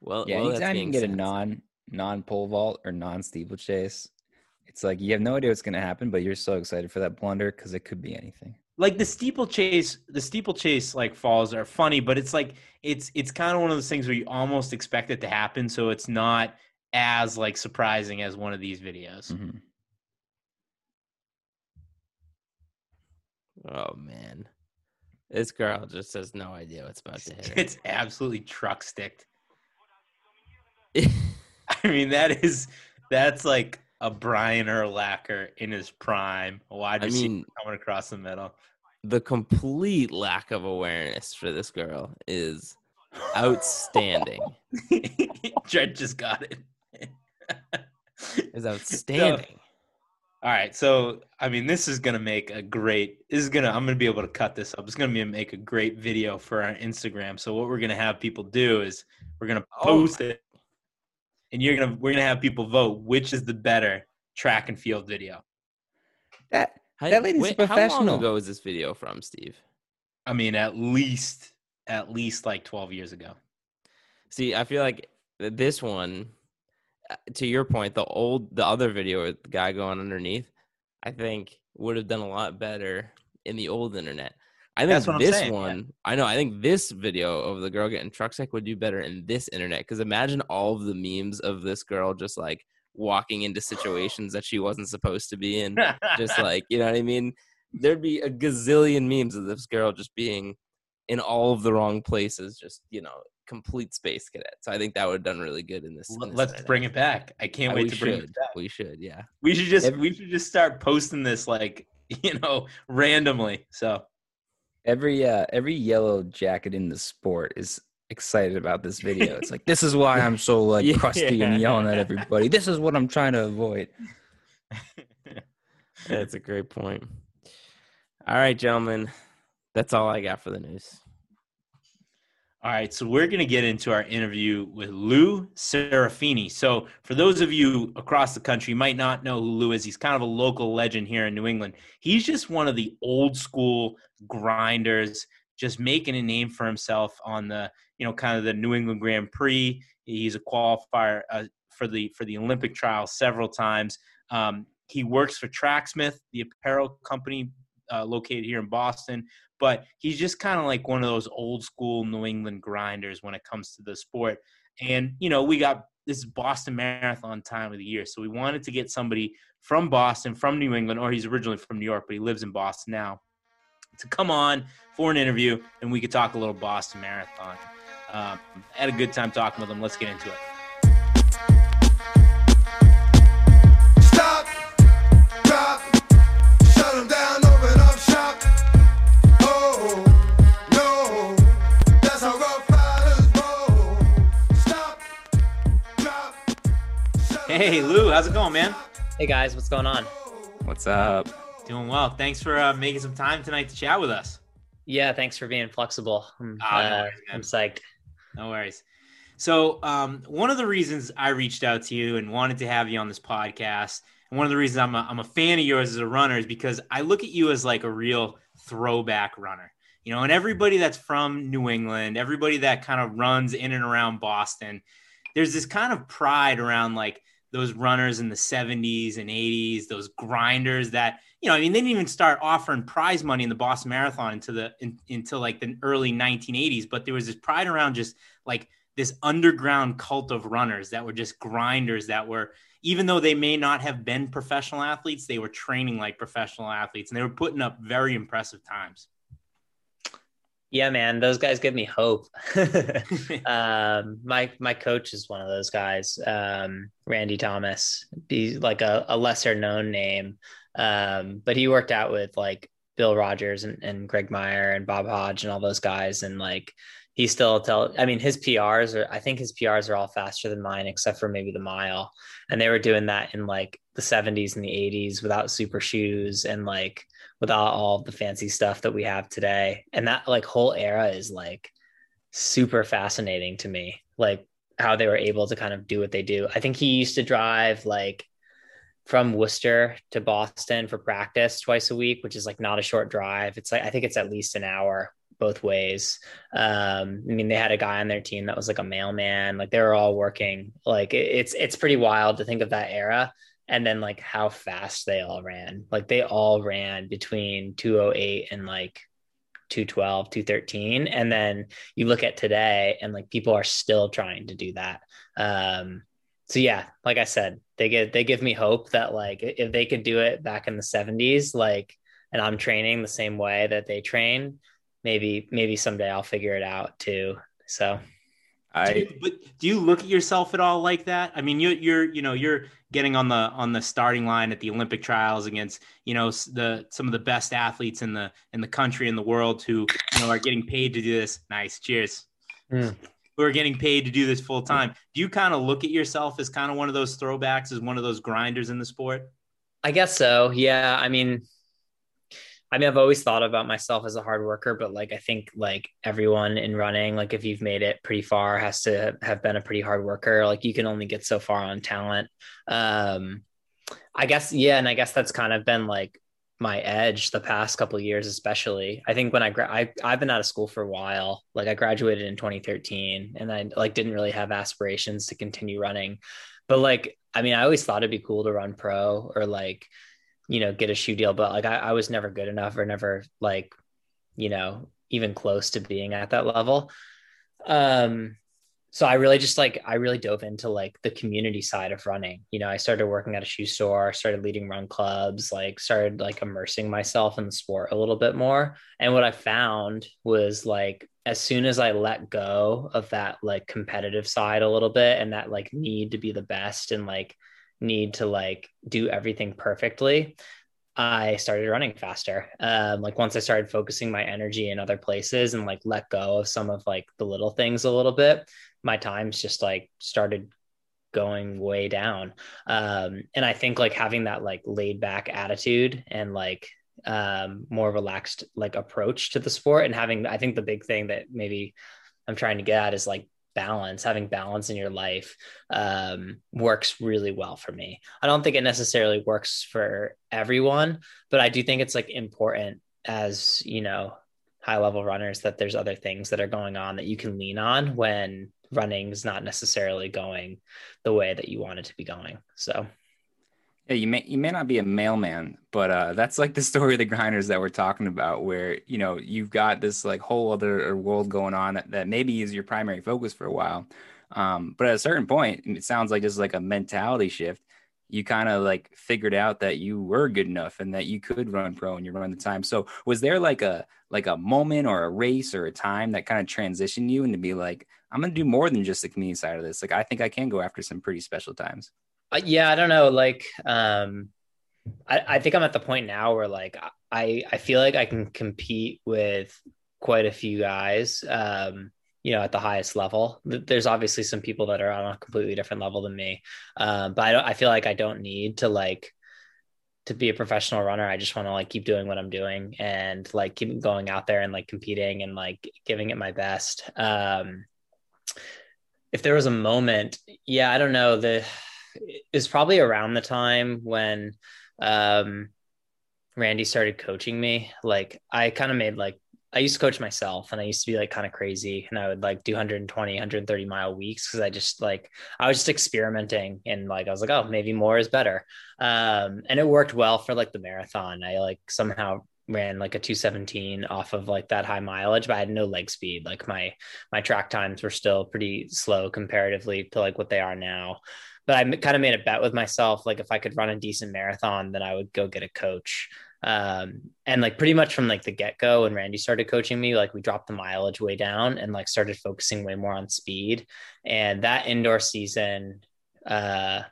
[SPEAKER 2] Well,
[SPEAKER 3] yeah
[SPEAKER 2] well, that's
[SPEAKER 3] anytime you can get a non non pole vault or non steeplechase it's like you have no idea what's going to happen but you're so excited for that blunder because it could be anything
[SPEAKER 1] Like the steeplechase, the steeplechase like falls are funny, but it's like it's it's kind of one of those things where you almost expect it to happen, so it's not as like surprising as one of these videos.
[SPEAKER 3] Mhm.
[SPEAKER 2] Oh man, this girl just has no idea what's about to hit her.
[SPEAKER 1] It's absolutely truck sticked. (laughs) I mean, that is that's like a Brian Urlacher in his prime. A wide
[SPEAKER 2] I
[SPEAKER 1] receiver
[SPEAKER 2] mean,
[SPEAKER 1] coming across the middle.
[SPEAKER 2] the complete lack of awareness for this girl is outstanding. (laughs)
[SPEAKER 1] Trent just got it.
[SPEAKER 2] Is (laughs) outstanding.
[SPEAKER 1] All right, so I mean, this is gonna make a great. This is gonna. I'm gonna be able to cut this up. It's gonna be make a great video for our Instagram. So what we're gonna have people do is we're gonna
[SPEAKER 2] Oh
[SPEAKER 1] post it, and you're gonna we're gonna have people vote which is the better track and field video.
[SPEAKER 3] that That lady's a
[SPEAKER 2] wait, How
[SPEAKER 3] professional.
[SPEAKER 2] long ago is this video from, Steve?
[SPEAKER 1] I mean, at least at least like 12 years ago.
[SPEAKER 2] See, I feel like this one, uh, to your point, the old, the other video with the guy going underneath, I think would have done a lot better in the old internet. I think
[SPEAKER 1] That's what I'm
[SPEAKER 2] this
[SPEAKER 1] saying, yeah.
[SPEAKER 2] one, I know, I think this video of the girl getting truck sick would do better in this internet. Because imagine all of the memes of this girl just like walking into situations that she wasn't supposed to be in. just (laughs) like, you know what I mean? There'd be a gazillion memes of this girl just being in all of the wrong places, just, you know, complete space cadet. So I think that would have done really good in this. in this
[SPEAKER 1] Let's
[SPEAKER 2] internet.
[SPEAKER 1] bring it back. I can't
[SPEAKER 2] Uh,
[SPEAKER 1] wait
[SPEAKER 2] we
[SPEAKER 1] to bring it back.
[SPEAKER 2] We should, yeah.
[SPEAKER 1] We should just
[SPEAKER 3] Every-
[SPEAKER 1] we should just start posting this like (laughs) you know randomly. So
[SPEAKER 3] every uh every yellow jacket in the sport is excited about this video it's (laughs) like this is why i'm so like
[SPEAKER 2] Yeah.
[SPEAKER 3] crusty and yelling at everybody this is what i'm trying to avoid (laughs)
[SPEAKER 2] That's a great point. All right, gentlemen. That's all I got for the news.
[SPEAKER 1] All right, so we're going to get into our interview with Lou Serafini. So, for those of you across the country might not know who Lou is, he's kind of a local legend here in New England. He's just one of the old school grinders, just making a name for himself on the, you know, kind of the New England Grand Prix. He's a qualifier uh, for the for the Olympic trials several times. Um, he works for Tracksmith, the apparel company uh, located here in Boston but he's just kind of like one of those old school New England grinders when it comes to the sport. And you know, we got this Boston Marathon time of the year, so we wanted to get somebody from Boston, from New England, or he's originally from New York, but he lives in Boston now, to come on for an interview, and we could talk a little Boston Marathon. Um, had a good time talking with him. Let's get into it. Hey, Lou, how's it going, man?
[SPEAKER 4] Hey guys, what's going on?
[SPEAKER 3] what's up
[SPEAKER 1] Doing well. Thanks for uh, making some time tonight to chat with us.
[SPEAKER 4] Yeah, thanks for being flexible. I'm,
[SPEAKER 1] no
[SPEAKER 4] uh,
[SPEAKER 1] worries.
[SPEAKER 4] I'm psyched.
[SPEAKER 1] No worries. So, um, one of the reasons I reached out to you and wanted to have you on this podcast, and one of the reasons I'm a, I'm a fan of yours as a runner is because I look at you as like a real throwback runner. You know, and everybody that's from New England, everybody that kind of runs in and around Boston, there's this kind of pride around like those runners in the 70s and 80s, those grinders that, you know, I mean, they didn't even start offering prize money in the Boston Marathon into the in, until like the early 1980s, but there was this pride around just like this underground cult of runners that were just grinders that were even though they may not have been professional athletes, they were training like professional athletes and they were putting up very impressive times.
[SPEAKER 4] Yeah, man, those guys give me hope. (laughs) (laughs) um, my my coach is one of those guys, um, Randy Thomas. He's like a, a lesser known name, um, but he worked out with like Bill Rodgers and, and Greg Meyer and Bob Hodge and all those guys, and like he still tell. I mean, his PRs are. I think his PRs are all faster than mine, except for maybe the mile. And they were doing that in like the 70s and the 80s without super shoes and like without all the fancy stuff that we have today. And that like whole era is like super fascinating to me, like how they were able to kind of do what they do. I think he used to drive like from Worcester to Boston for practice twice a week, which is like not a short drive. It's like I think it's at least an hour both ways. Um, I mean, they had a guy on their team that was like a mailman. Like they were all working. Like it's it's pretty wild to think of that era and then like how fast they all ran. Like they all ran between 208 and like 212, 213. And then you look at today and like people are still trying to do that. Um, so yeah, like I said, they get they give me hope that like if they could do it back in the 70s, like and I'm training the same way that they train, maybe maybe someday I'll figure it out too. So
[SPEAKER 1] Do
[SPEAKER 3] I
[SPEAKER 1] you- but do you look at yourself at all like that? I mean, you're you're you know you're getting on the on the starting line at the Olympic trials against you know the some of the best athletes in the in the country in the world who you know are getting paid to do this. Nice, cheers.
[SPEAKER 4] Mm.
[SPEAKER 1] Who are getting paid to do this full time? Do you kind of look at yourself as kind of one of those throwbacks, as one of those grinders in the sport?
[SPEAKER 4] I guess so. Yeah. I mean, I mean, I've always thought about myself as a hard worker, but like, I think like everyone in running, like if you've made it pretty far, has to have been a pretty hard worker. Like you can only get so far on talent. Um, I guess, yeah. And I guess that's kind of been like my edge the past couple years, especially. I think when I, gra- I, I've been out of school for a while. Like I graduated in 2013 and I like didn't really have aspirations to continue running. But like, I mean, I always thought it'd be cool to run pro or like, you know, get a shoe deal, but like I, I was never good enough or never like, you know, even close to being at that level. Um, so I really just like I really dove into like the community side of running. You know, I started working at a shoe store, started leading run clubs, like started like immersing myself in the sport a little bit more. And what I found was like as soon as I let go of that like competitive side a little bit and that like need to be the best and like need to like do everything perfectly, I started running faster. Um, like once I started focusing my energy in other places and like let go of some of like the little things a little bit, my times just like started going way down. Um, and I think like having that like laid back attitude and like um, more relaxed like approach to the sport and having, I think the big thing that maybe I'm trying to get at is like balance having balance in your life um, works really well for me. I don't think it necessarily works for everyone but i do think it's like important as you know high level runners that there's other things that are going on that you can lean on when running is not necessarily going the way that you want it to be going. So
[SPEAKER 3] You may you may not be a mailman, but uh, that's like the story of the grinders that we're talking about, where you know you've got this like whole other world going on that, that maybe is your primary focus for a while, um, but at a certain point, it sounds like just like a mentality shift. You kind of like figured out that you were good enough and that you could run pro and you run the time. So was there like a like a moment or a race or a time that kind of transitioned you into be like, I'm gonna do more than just the community side of this. Like I think I can go after some pretty special times.
[SPEAKER 4] Uh, yeah, I don't know. Like, um, I, I think I'm at the point now where like I I feel like I can compete with quite a few guys. Um, you know, at the highest level. There's obviously some people that are on a completely different level than me, um, but I don't. I feel like I don't need to like to be a professional runner, I just want to like keep doing what I'm doing and like keep going out there and like competing and like giving it my best. Um, if there was a moment, yeah, I don't know. The is probably around the time when um, Randy started coaching me. Like I kind of made like I used to coach myself and I used to be like kind of crazy and I would like do 120, 130 mile weeks because I just like I was just experimenting and like I was like, oh, maybe more is better. Um, and it worked well for like the marathon. I like somehow ran like a 217 off of like that high mileage, but I had no leg speed. Like my my track times were still pretty slow comparatively to like what they are now but I kind of made a bet with myself. Like if I could run a decent marathon, then I would go get a coach. Um, and like pretty much from like the get go, when Randy started coaching me, like we dropped the mileage way down and like started focusing way more on speed. And that indoor season, uh,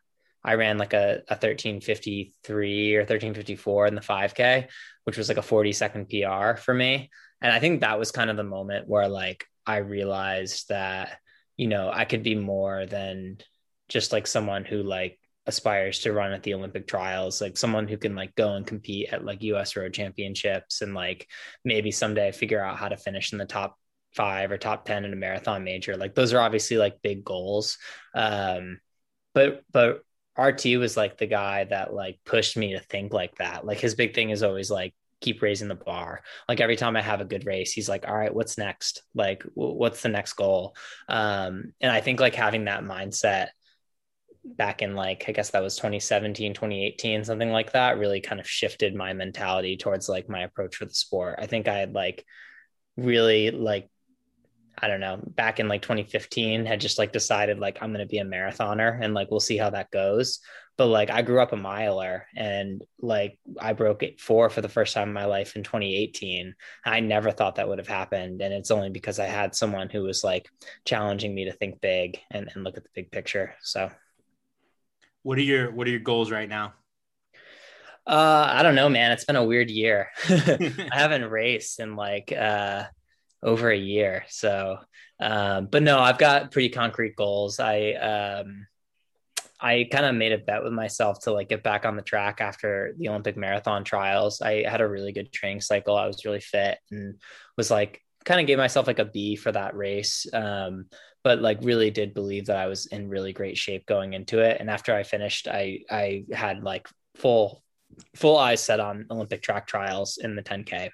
[SPEAKER 4] I ran like a, a 1353 or 1354 in the 5K, which was like a 40 second PR for me. And I think that was kind of the moment where like I realized that, you know, I could be more than just like someone who like aspires to run at the Olympic trials, like someone who can like go and compete at like US road championships and like maybe someday figure out how to finish in the top five or top 10 in a marathon major. Like those are obviously like big goals. Um, but, but RT was like the guy that like pushed me to think like that. Like his big thing is always like, keep raising the bar. Like every time I have a good race, he's like, all right, what's next? Like, w- what's the next goal? Um, and I think like having that mindset back in like i guess that was 2017 2018 something like that really kind of shifted my mentality towards like my approach for the sport. I think i had like really like i don't know back in like 2015 had just like decided like i'm going to be a marathoner and like we'll see how that goes. But like i grew up a miler and like i broke it four for the first time in my life in 2018 i never thought that would have happened and it's only because i had someone who was like challenging me to think big and, and look at the big picture so
[SPEAKER 1] What are your What are your goals right now?
[SPEAKER 4] Uh, I don't know, man. It's been a weird year. (laughs) (laughs) I haven't raced in like uh over a year. So, um, but no, I've got pretty concrete goals. I um I kind of made a bet with myself to like get back on the track after the Olympic marathon trials. I had a really good training cycle. I was really fit and was like kind of gave myself like a B for that race. Um, but like really did believe that I was in really great shape going into it. And after I finished, I I had like full full eyes set on Olympic track trials in the 10K.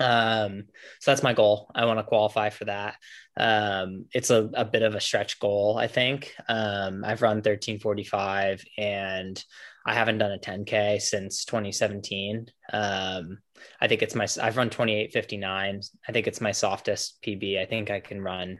[SPEAKER 4] Um, so that's my goal. I want to qualify for that. Um, it's a, a bit of a stretch goal, I think. Um, I've run 1345 and I haven't done a 10K since 2017. Um, I think it's my, I've run 2859. I think it's my softest PB. I think I can run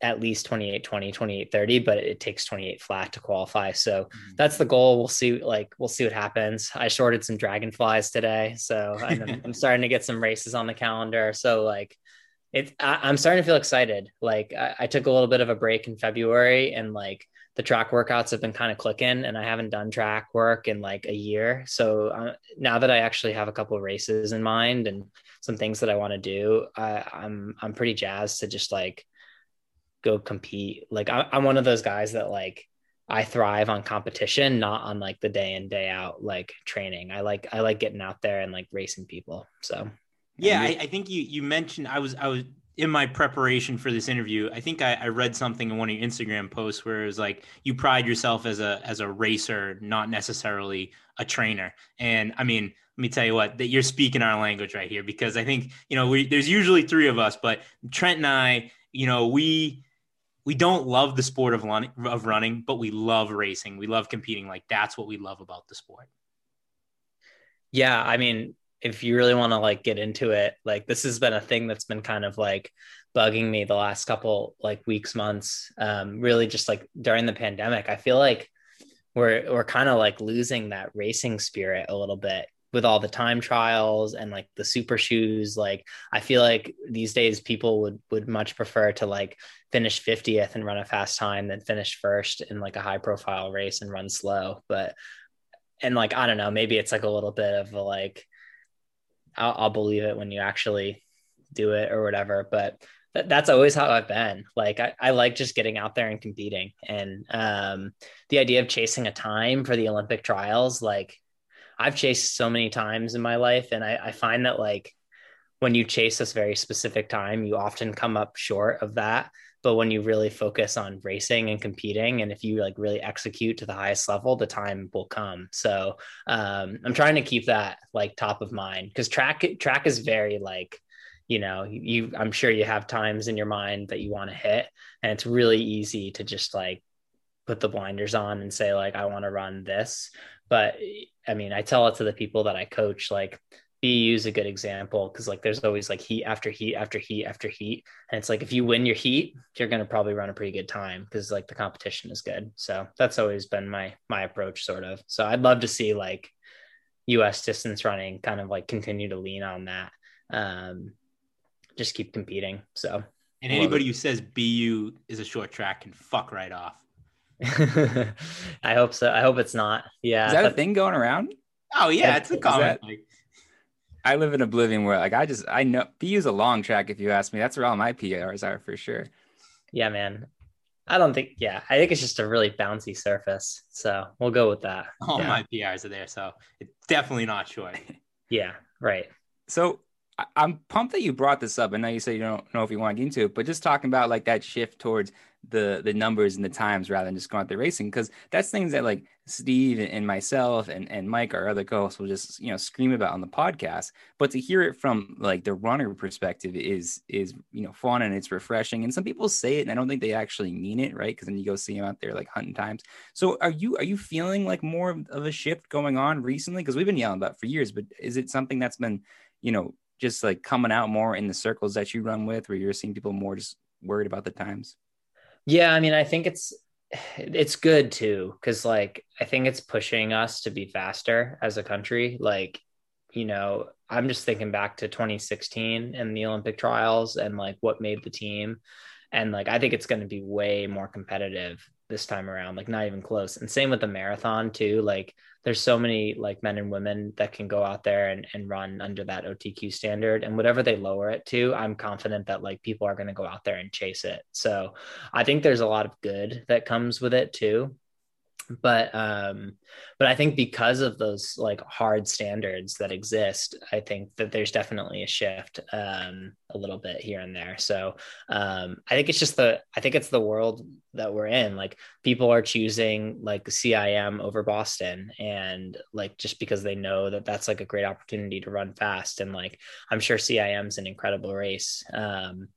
[SPEAKER 4] at least 28 20 28 30 but it takes 28 flat to qualify. So
[SPEAKER 1] Mhm.
[SPEAKER 4] that's the goal. We'll see like we'll see what happens. I shorted some dragonflies today so I'm, (laughs) I'm starting to get some races on the calendar. So like it I, i'm starting to feel excited. Like I, I took a little bit of a break in february and like the track workouts have been kind of clicking and i haven't done track work in like a year. So uh, now that i actually have a couple of races in mind and some things that i want to do I, i'm i'm pretty jazzed to just like go compete. Like I, I'm one of those guys that like I thrive on competition, not on like the day in day out like training. I like I like getting out there and like racing people. So
[SPEAKER 1] Yeah, I, I think you you mentioned I was I was in my preparation for this interview. I think I, I read something in one of your Instagram posts where it was like you pride yourself as a as a racer, not necessarily a trainer. And I mean, let me tell you what that you're speaking our language right here because I think you know we there's usually three of us, but Trent and I, you know, we we don't love the sport of running, of running, but we love racing. We love competing. Like that's what we love about the sport.
[SPEAKER 4] yeah, I mean, if you really want to like get into it, like this has been a thing that's been kind of like bugging me the last couple like weeks, months. Um, really just like during the pandemic, I feel like we're we're kind of like losing that racing spirit a little bit with all the time trials and like the super shoes like i feel like these days people would would much prefer to like finish 50th and run a fast time than finish first in like a high profile race and run slow. But and like i don't know maybe it's like a little bit of a like i'll, I'll believe it when you actually do it or whatever. But that, that's always how i've been. Like I, I like just getting out there and competing. And um the idea of chasing a time for the olympic trials like I've chased so many times in my life, and I, I find that like when you chase this very specific time, you often come up short of that. But when you really focus on racing and competing, and if you like really execute to the highest level, the time will come. So um, I'm trying to keep that like top of mind because track track is very like you know you i'm sure you have times in your mind that you want to hit and it's really easy to just like put the blinders on and say like i want to run this. But i mean i tell it to the people that i coach like BU is a good example because like there's always like heat after heat after heat after heat. And it's like if you win your heat you're going to probably run a pretty good time because like the competition is good. So that's always been my my approach sort of. So i'd love to see like us distance running kind of like continue to lean on that um just keep competing. So
[SPEAKER 1] And anybody who says BU is a short track can fuck right off. (laughs)
[SPEAKER 4] i hope so i hope it's not yeah
[SPEAKER 3] Is that a thing going around?
[SPEAKER 1] Oh yeah,
[SPEAKER 3] Yeah,
[SPEAKER 1] it's a
[SPEAKER 3] is
[SPEAKER 1] comment.
[SPEAKER 3] that-
[SPEAKER 1] Like,
[SPEAKER 3] I live in oblivion where like I just I know BU's a long track if you ask me. That's where all my PRs are for sure.
[SPEAKER 4] yeah man i don't think yeah i think it's just a really bouncy surface so we'll go with that
[SPEAKER 1] all
[SPEAKER 4] yeah.
[SPEAKER 1] my PRs are there, so it's definitely not short. (laughs)
[SPEAKER 4] yeah right
[SPEAKER 3] So I- I'm pumped that you brought this up. I know you said you don't know if you want to get into it, but just talking about like that shift towards the the numbers and the times rather than just going out there racing, because that's things that like Steve and myself and, and Mike, our other co-hosts, will just you know scream about on the podcast. But to hear it from like the runner perspective is is you know fun and it's refreshing. And some people say it, and I don't think they actually mean it, right? Because then you go see them out there like hunting times. So are you are you feeling like more of a shift going on recently? Because we've been yelling about for years, but is it something that's been you know just like coming out more in the circles that you run with, where you're seeing people more just worried about the times?
[SPEAKER 4] Yeah, I mean, I think it's it's good too because like I think it's pushing us to be faster as a country. Like, you know, I'm just thinking back to 2016 and the Olympic trials and like what made the team, and like I think it's going to be way more competitive this time around. Like, not even close. And same with the marathon too. Like, there's so many like men and women that can go out there and, and run under that OTQ standard and whatever they lower it to, I'm confident that like people are going to go out there and chase it. So I think there's a lot of good that comes with it too. But um but I think because of those like hard standards that exist, I think that there's definitely a shift um a little bit here and there. So um I think it's just the I think it's the world that we're in. Like people are choosing like CIM over Boston and like just because they know that that's like a great opportunity to run fast and like I'm sure CIM's an incredible race. Um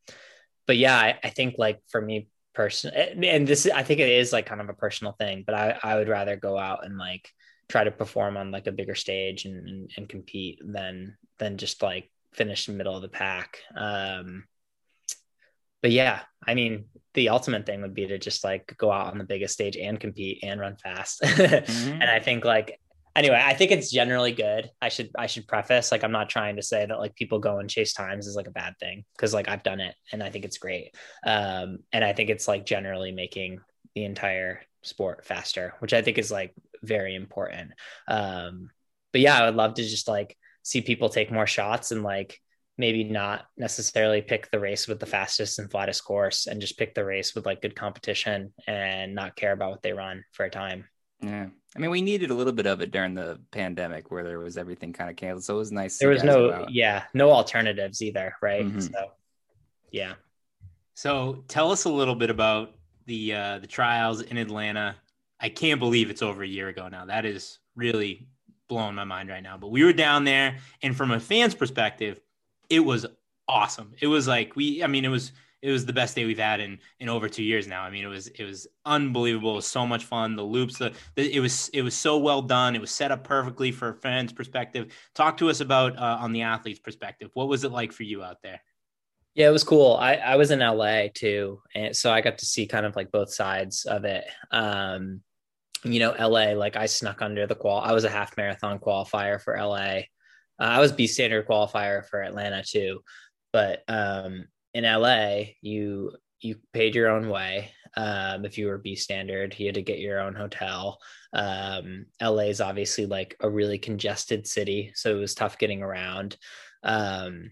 [SPEAKER 4] but yeah, I, I think like for me person and this I think it is like kind of a personal thing, but I, I would rather go out and like try to perform on like a bigger stage and, and, and compete than than just like finish in the middle of the pack. Um but yeah, I mean the ultimate thing would be to just like go out on the biggest stage and compete and run fast. (laughs)
[SPEAKER 3] Mhm.
[SPEAKER 4] And I think like anyway, I think it's generally good. I should I should preface like I'm not trying to say that like people go and chase times is like a bad thing because like I've done it and I think it's great. Um and I think it's like generally making the entire sport faster, which I think is like very important. Um but yeah, I would love to just like see people take more shots and like maybe not necessarily pick the race with the fastest and flattest course and just pick the race with like good competition and not care about what they run for a time.
[SPEAKER 3] Yeah. I mean, we needed a little bit of it during the pandemic where there was everything kind of canceled. So it was nice.
[SPEAKER 4] there was no
[SPEAKER 3] out.
[SPEAKER 4] yeah no alternatives either right
[SPEAKER 3] Mhm.
[SPEAKER 4] so yeah
[SPEAKER 1] So tell us a little bit about the uh, the trials in Atlanta. I can't believe it's over a year ago now. That is really blowing my mind right now. But we were down there, and from a fan's perspective, it was awesome. It was like we, I mean, it was it was the best day we've had in in over two years now. I mean, it was it was unbelievable. It was so much fun. The loops, the, the it was it was so well done. It was set up perfectly for fan's perspective. Talk to us about uh, on the athlete's perspective. What was it like for you out there?
[SPEAKER 4] yeah it was cool i i was in la too and so i got to see kind of like both sides of it um you know la like i snuck under the qual i was a half marathon qualifier for la uh, i was b standard qualifier for atlanta too but um in la you you paid your own way um if you were b standard you had to get your own hotel um la is obviously like a really congested city so it was tough getting around um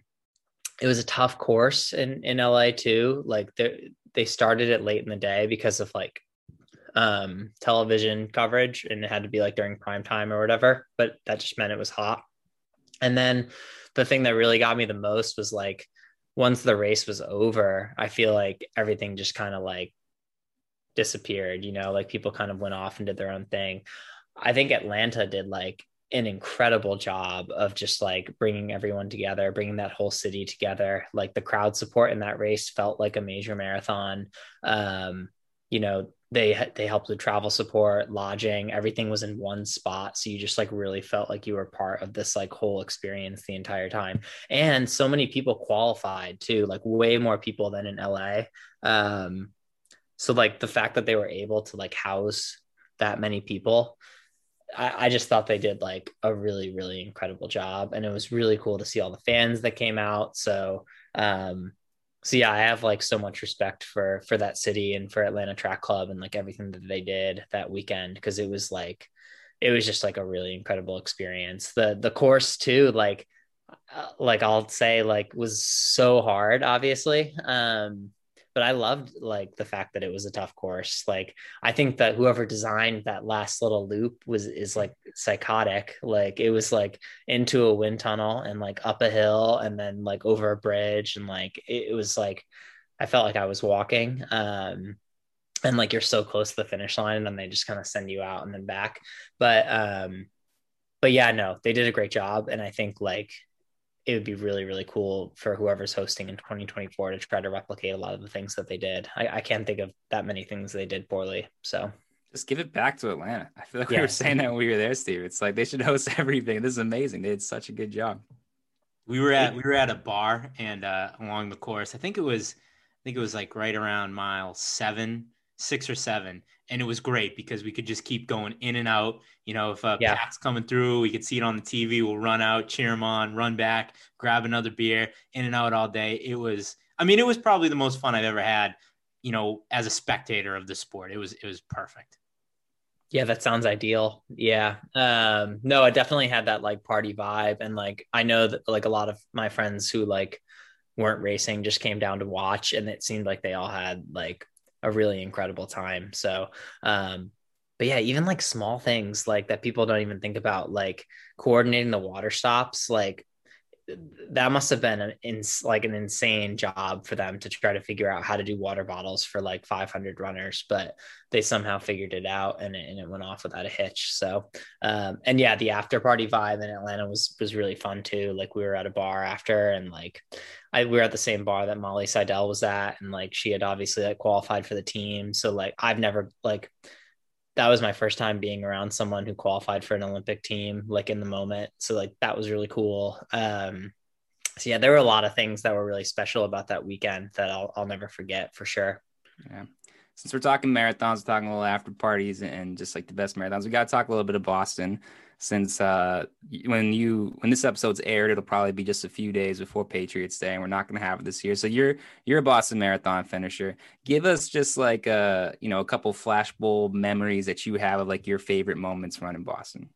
[SPEAKER 4] it was a tough course in in LA too. Like they they started it late in the day because of like um, television coverage, and it had to be like during prime time or whatever. But that just meant it was hot. And then the thing that really got me the most was like once the race was over, I feel like everything just kind of like disappeared. You know, like people kind of went off and did their own thing. I think Atlanta did like an incredible job of just like bringing everyone together, bringing that whole city together. Like the crowd support in that race felt like a major marathon. Um, you know, they they helped with travel support, lodging, everything was in one spot, so you just like really felt like you were part of this like whole experience the entire time. And so many people qualified too, like way more people than in LA. Um, so like the fact that they were able to like house that many people I, I, just thought they did like a really really incredible job and it was really cool to see all the fans that came out so um so yeah i have like so much respect for for that city and for atlanta track club and like everything that they did that weekend because it was like it was just like a really incredible experience. The the course too like uh, like i'll say like was so hard obviously um but I loved like the fact that it was a tough course. Like I think that whoever designed that last little loop was is like psychotic. Like it was like into a wind tunnel and like up a hill and then like over a bridge and like it, it was like I felt like I was walking. Um and like you're so close to the finish line and then they just kind of send you out and then back. But um but yeah, no, they did a great job. And I think like it would be really really cool for whoever's hosting in 2024 to try to replicate a lot of the things that they did. I, I can't think of that many things they did poorly so.
[SPEAKER 3] Just give it back to atlanta. I feel like yeah. we were saying that when we were there steve. It's like they should host (laughs) everything. This is amazing. They did such a good job.
[SPEAKER 1] We were at we were at a bar and uh along the course i think it was i think it was like right around mile seven six or seven and it was great because we could just keep going in and out. You know, if a yeah. pack's coming through, we could see it on the TV. We'll run out, cheer them on, run back, grab another beer, in and out all day. It was, I mean, it was probably the most fun I've ever had. You know, as a spectator of the sport, it was it was perfect.
[SPEAKER 4] Yeah, that sounds ideal. Yeah. Um, no, I definitely had that like party vibe. And like I know that like a lot of my friends who like weren't racing just came down to watch and it seemed like they all had like a really incredible time. So, um, but yeah, even like small things like that people don't even think about, like coordinating the water stops, like that must have been an ins- like an insane job for them to try to figure out how to do water bottles for like 500 runners but they somehow figured it out and it, and it went off without a hitch. So um, and yeah the after party vibe in atlanta was was really fun too. Like we were at a bar after and like I we were at the same bar that Molly Seidel was at and like she had obviously like qualified for the team. So like I've never like that was my first time being around someone who qualified for an Olympic team, like in the moment. So like that was really cool. Um, so yeah, there were a lot of things that were really special about that weekend that I'll I'll never forget for sure.
[SPEAKER 3] Yeah. Since we're talking marathons, we're talking a little after parties and just like the best marathons, we got to talk a little bit of Boston since uh, when you when this episode's aired, it'll probably be just a few days before Patriots Day, and we're not going to have it this year. So you're you're a Boston Marathon finisher. Give us just like a uh, you know a couple flashbulb memories that you have of like your favorite moments running Boston.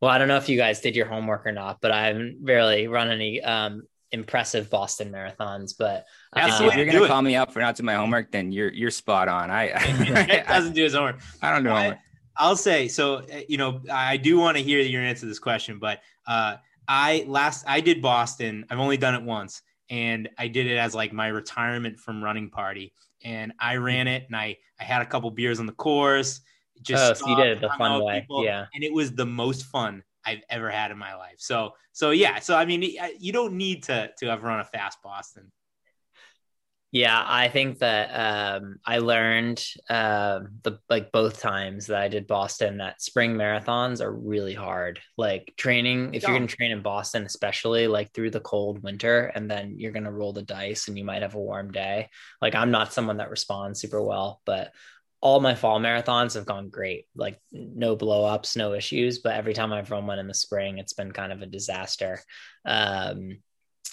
[SPEAKER 4] Well, I don't know if you guys did your homework or not, but I haven't really run any um, impressive Boston marathons. But
[SPEAKER 3] um, if you're gonna call me up for not doing my homework, then you're you're spot on. I, (laughs) (laughs)
[SPEAKER 1] I doesn't do his homework.
[SPEAKER 3] I don't know. I,
[SPEAKER 1] I'll say so. Uh, you know, I do want to hear your answer to this question, but uh, I last I did Boston. I've only done it once, and I did it as like my retirement from running party. And I ran it, and I I had a couple beers on the course.
[SPEAKER 4] Just oh, so you did it the fun way, people, yeah.
[SPEAKER 1] And it was the most fun I've ever had in my life. So so yeah. So I mean, you don't need to to have run a fast Boston.
[SPEAKER 4] Yeah, I think that um, I learned uh, the like both times that I did Boston that spring marathons are really hard. Like training, if yeah. you're going to train in Boston, especially like through the cold winter, and then you're going to roll the dice and you might have a warm day. Like I'm not someone that responds super well, but all my fall marathons have gone great. Like no blowups, no issues. But every time I've run one in the spring, it's been kind of a disaster. Um,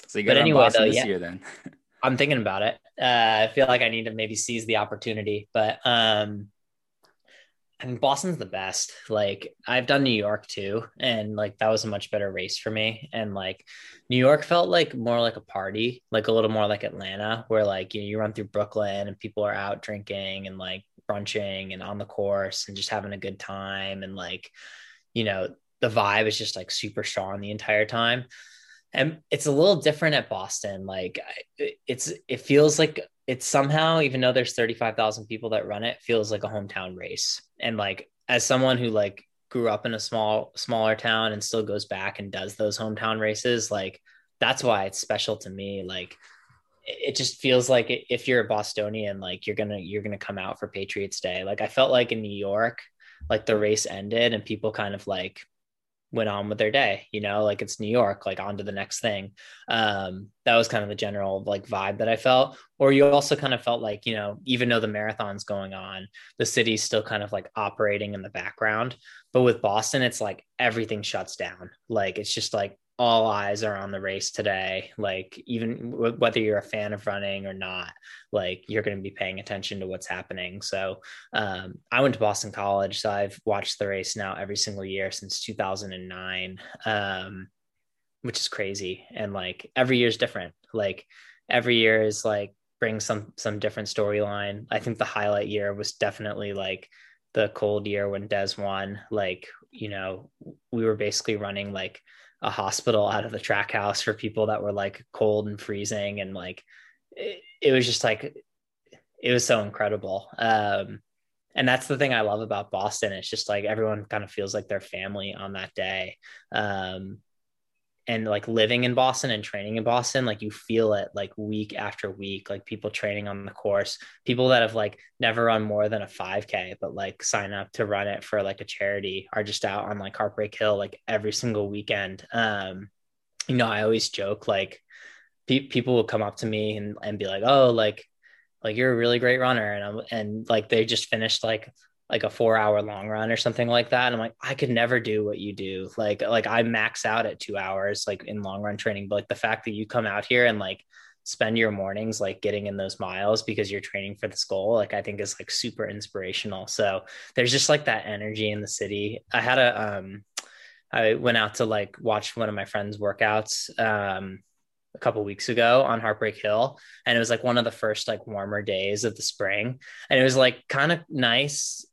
[SPEAKER 3] so you got anyway, Boston though, this yeah. year then. (laughs)
[SPEAKER 4] I'm thinking about it. Uh, I feel like I need to maybe seize the opportunity, but um, I mean, Boston's the best. Like I've done New York too, and like that was a much better race for me. And like New York felt like more like a party, like a little more like Atlanta, where like you know you run through Brooklyn and people are out drinking and like brunching and on the course and just having a good time and like you know the vibe is just like super strong the entire time and it's a little different at boston like it's it feels like it's somehow even though there's 35,000 people that run it feels like a hometown race. And like as someone who like grew up in a small smaller town and still goes back and does those hometown races like that's why it's special to me. Like it just feels like if you're a bostonian like you're gonna you're gonna come out for patriots day. Like i felt like in new york like the race ended and people kind of like went on with their day you know like it's new york like on to the next thing. Um that was kind of the general like vibe that i felt. Or you also kind of felt like you know even though the marathon's going on the city's still kind of like operating in the background. But with boston it's like everything shuts down. Like it's just like all eyes are on the race today. Like even w- whether you're a fan of running or not like you're going to be paying attention to what's happening. So um, i went to boston college so i've watched the race now every single year since 2009 um, which is crazy. And like every year is different. Like every year is like brings some some different storyline. I think the highlight year was definitely like the cold year when des won. Like you know we were basically running like a hospital out of the track house for people that were like cold and freezing and like it, it was just like it was so incredible. Um and that's the thing i love about boston. It's just like everyone kind of feels like their family on that day. Um and like living in Boston and training in Boston, like you feel it like week after week, like people training on the course, people that have like never run more than a 5K, but like sign up to run it for like a charity are just out on like Heartbreak Hill like every single weekend. Um, you know, I always joke like pe- people will come up to me and, and be like, oh, like, like you're a really great runner. And I'm, and like they just finished like like a four hour long run or something like that. And I'm like, I could never do what you do. Like, like I max out at two hours, like in long run training. But like the fact that you come out here and like spend your mornings like getting in those miles because you're training for this goal, like I think is like super inspirational. So there's just like that energy in the city. I had a um I went out to like watch one of my friends' workouts um a couple weeks ago on Heartbreak Hill and it was like one of the first like warmer days of the spring and it was like kind of nice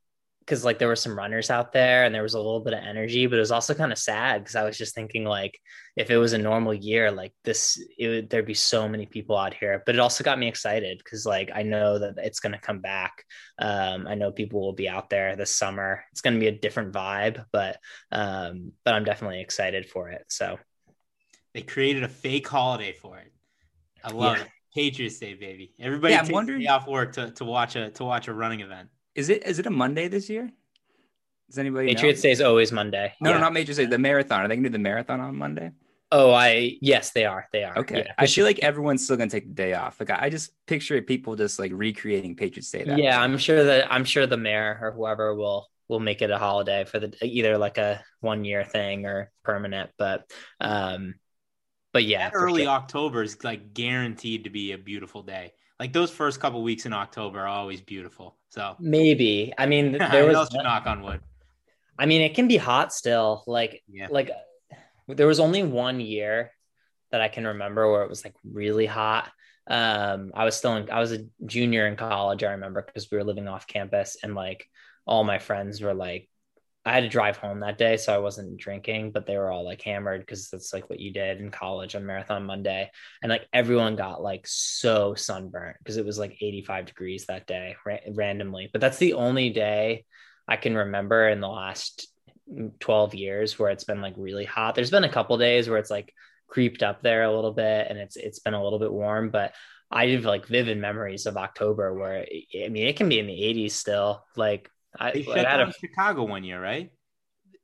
[SPEAKER 4] because like there were some runners out there and there was a little bit of energy, but it was also kind of sad because I was just thinking like if it was a normal year, like this, it would there'd be so many people out here. But it also got me excited because like I know that it's gonna come back. Um, I know people will be out there this summer. It's gonna be a different vibe, but um, but I'm definitely excited for it. So
[SPEAKER 1] They created a fake holiday for it. I love
[SPEAKER 4] Yeah.
[SPEAKER 1] it. Patriots Day, baby. Everybody
[SPEAKER 3] Yeah, I'm
[SPEAKER 1] takes
[SPEAKER 3] wondering-
[SPEAKER 1] the day off work to, to watch a to watch a running event.
[SPEAKER 3] Is it is it a Monday this year? Does anybody know?
[SPEAKER 4] Patriots Day is always Monday.
[SPEAKER 3] No,
[SPEAKER 4] Yeah.
[SPEAKER 3] no, not Major Day. The marathon. Are they gonna do the marathon on Monday?
[SPEAKER 4] Oh, I yes, they are. They are.
[SPEAKER 3] Okay.
[SPEAKER 4] Yeah.
[SPEAKER 3] I feel like everyone's still gonna take the day off. Like I I just picture people just like recreating Patriots Day. That
[SPEAKER 4] yeah
[SPEAKER 3] way.
[SPEAKER 4] i'm sure that i'm sure the mayor or whoever will will make it a holiday for the either like a one year thing or permanent but um but yeah
[SPEAKER 1] That early
[SPEAKER 4] sure.
[SPEAKER 1] October is like guaranteed to be a beautiful day. Like those first couple weeks in October are always beautiful. So
[SPEAKER 4] maybe i mean (laughs) there was
[SPEAKER 1] to knock on wood.
[SPEAKER 4] i mean it can be hot still like
[SPEAKER 1] Yeah.
[SPEAKER 4] like there was only one year that i can remember where it was like really hot um i was still in i was a junior in college i remember because we were living off campus and like all my friends were like i had to drive home that day so i wasn't drinking but they were all like hammered because that's like what you did in college on marathon monday. And like everyone got like so sunburnt because it was like 85 degrees that day ra- randomly. But that's the only day i can remember in the last mm, 12 years where it's been like really hot. There's been a couple days where it's like creeped up there a little bit and it's it's been a little bit warm but i have like vivid memories of october where i mean it can be in the 80s still like i,
[SPEAKER 1] They shut
[SPEAKER 4] I
[SPEAKER 1] down
[SPEAKER 4] a,
[SPEAKER 1] Chicago one year, right?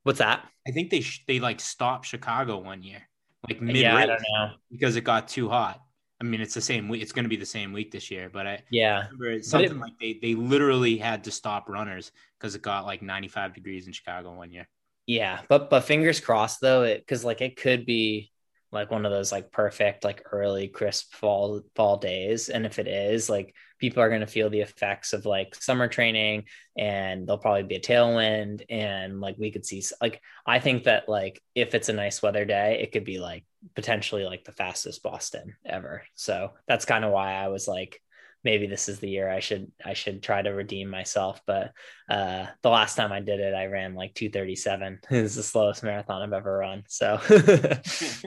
[SPEAKER 4] what's that
[SPEAKER 1] I think they sh- they like stopped Chicago one year, like mid
[SPEAKER 4] yeah i don't know
[SPEAKER 1] because it got too hot. I mean, it's the same week. It's going to be the same week this year, but I
[SPEAKER 4] yeah
[SPEAKER 1] remember it's
[SPEAKER 4] it-
[SPEAKER 1] something like they they literally had to stop runners because it got like 95 degrees in Chicago one year.
[SPEAKER 4] Yeah, but but fingers crossed though, it because like it could be like one of those like perfect like early crisp fall fall days, and if it is, like people are gonna feel the effects of like summer training, and there'll probably be a tailwind, and like we could see like I think that like if it's a nice weather day, it could be like potentially like the fastest Boston ever. So that's kind of why I was like maybe this is the year I should I should try to redeem myself. But uh, the last time I did it, I ran like 237. (laughs) It was the slowest marathon I've ever run. So (laughs)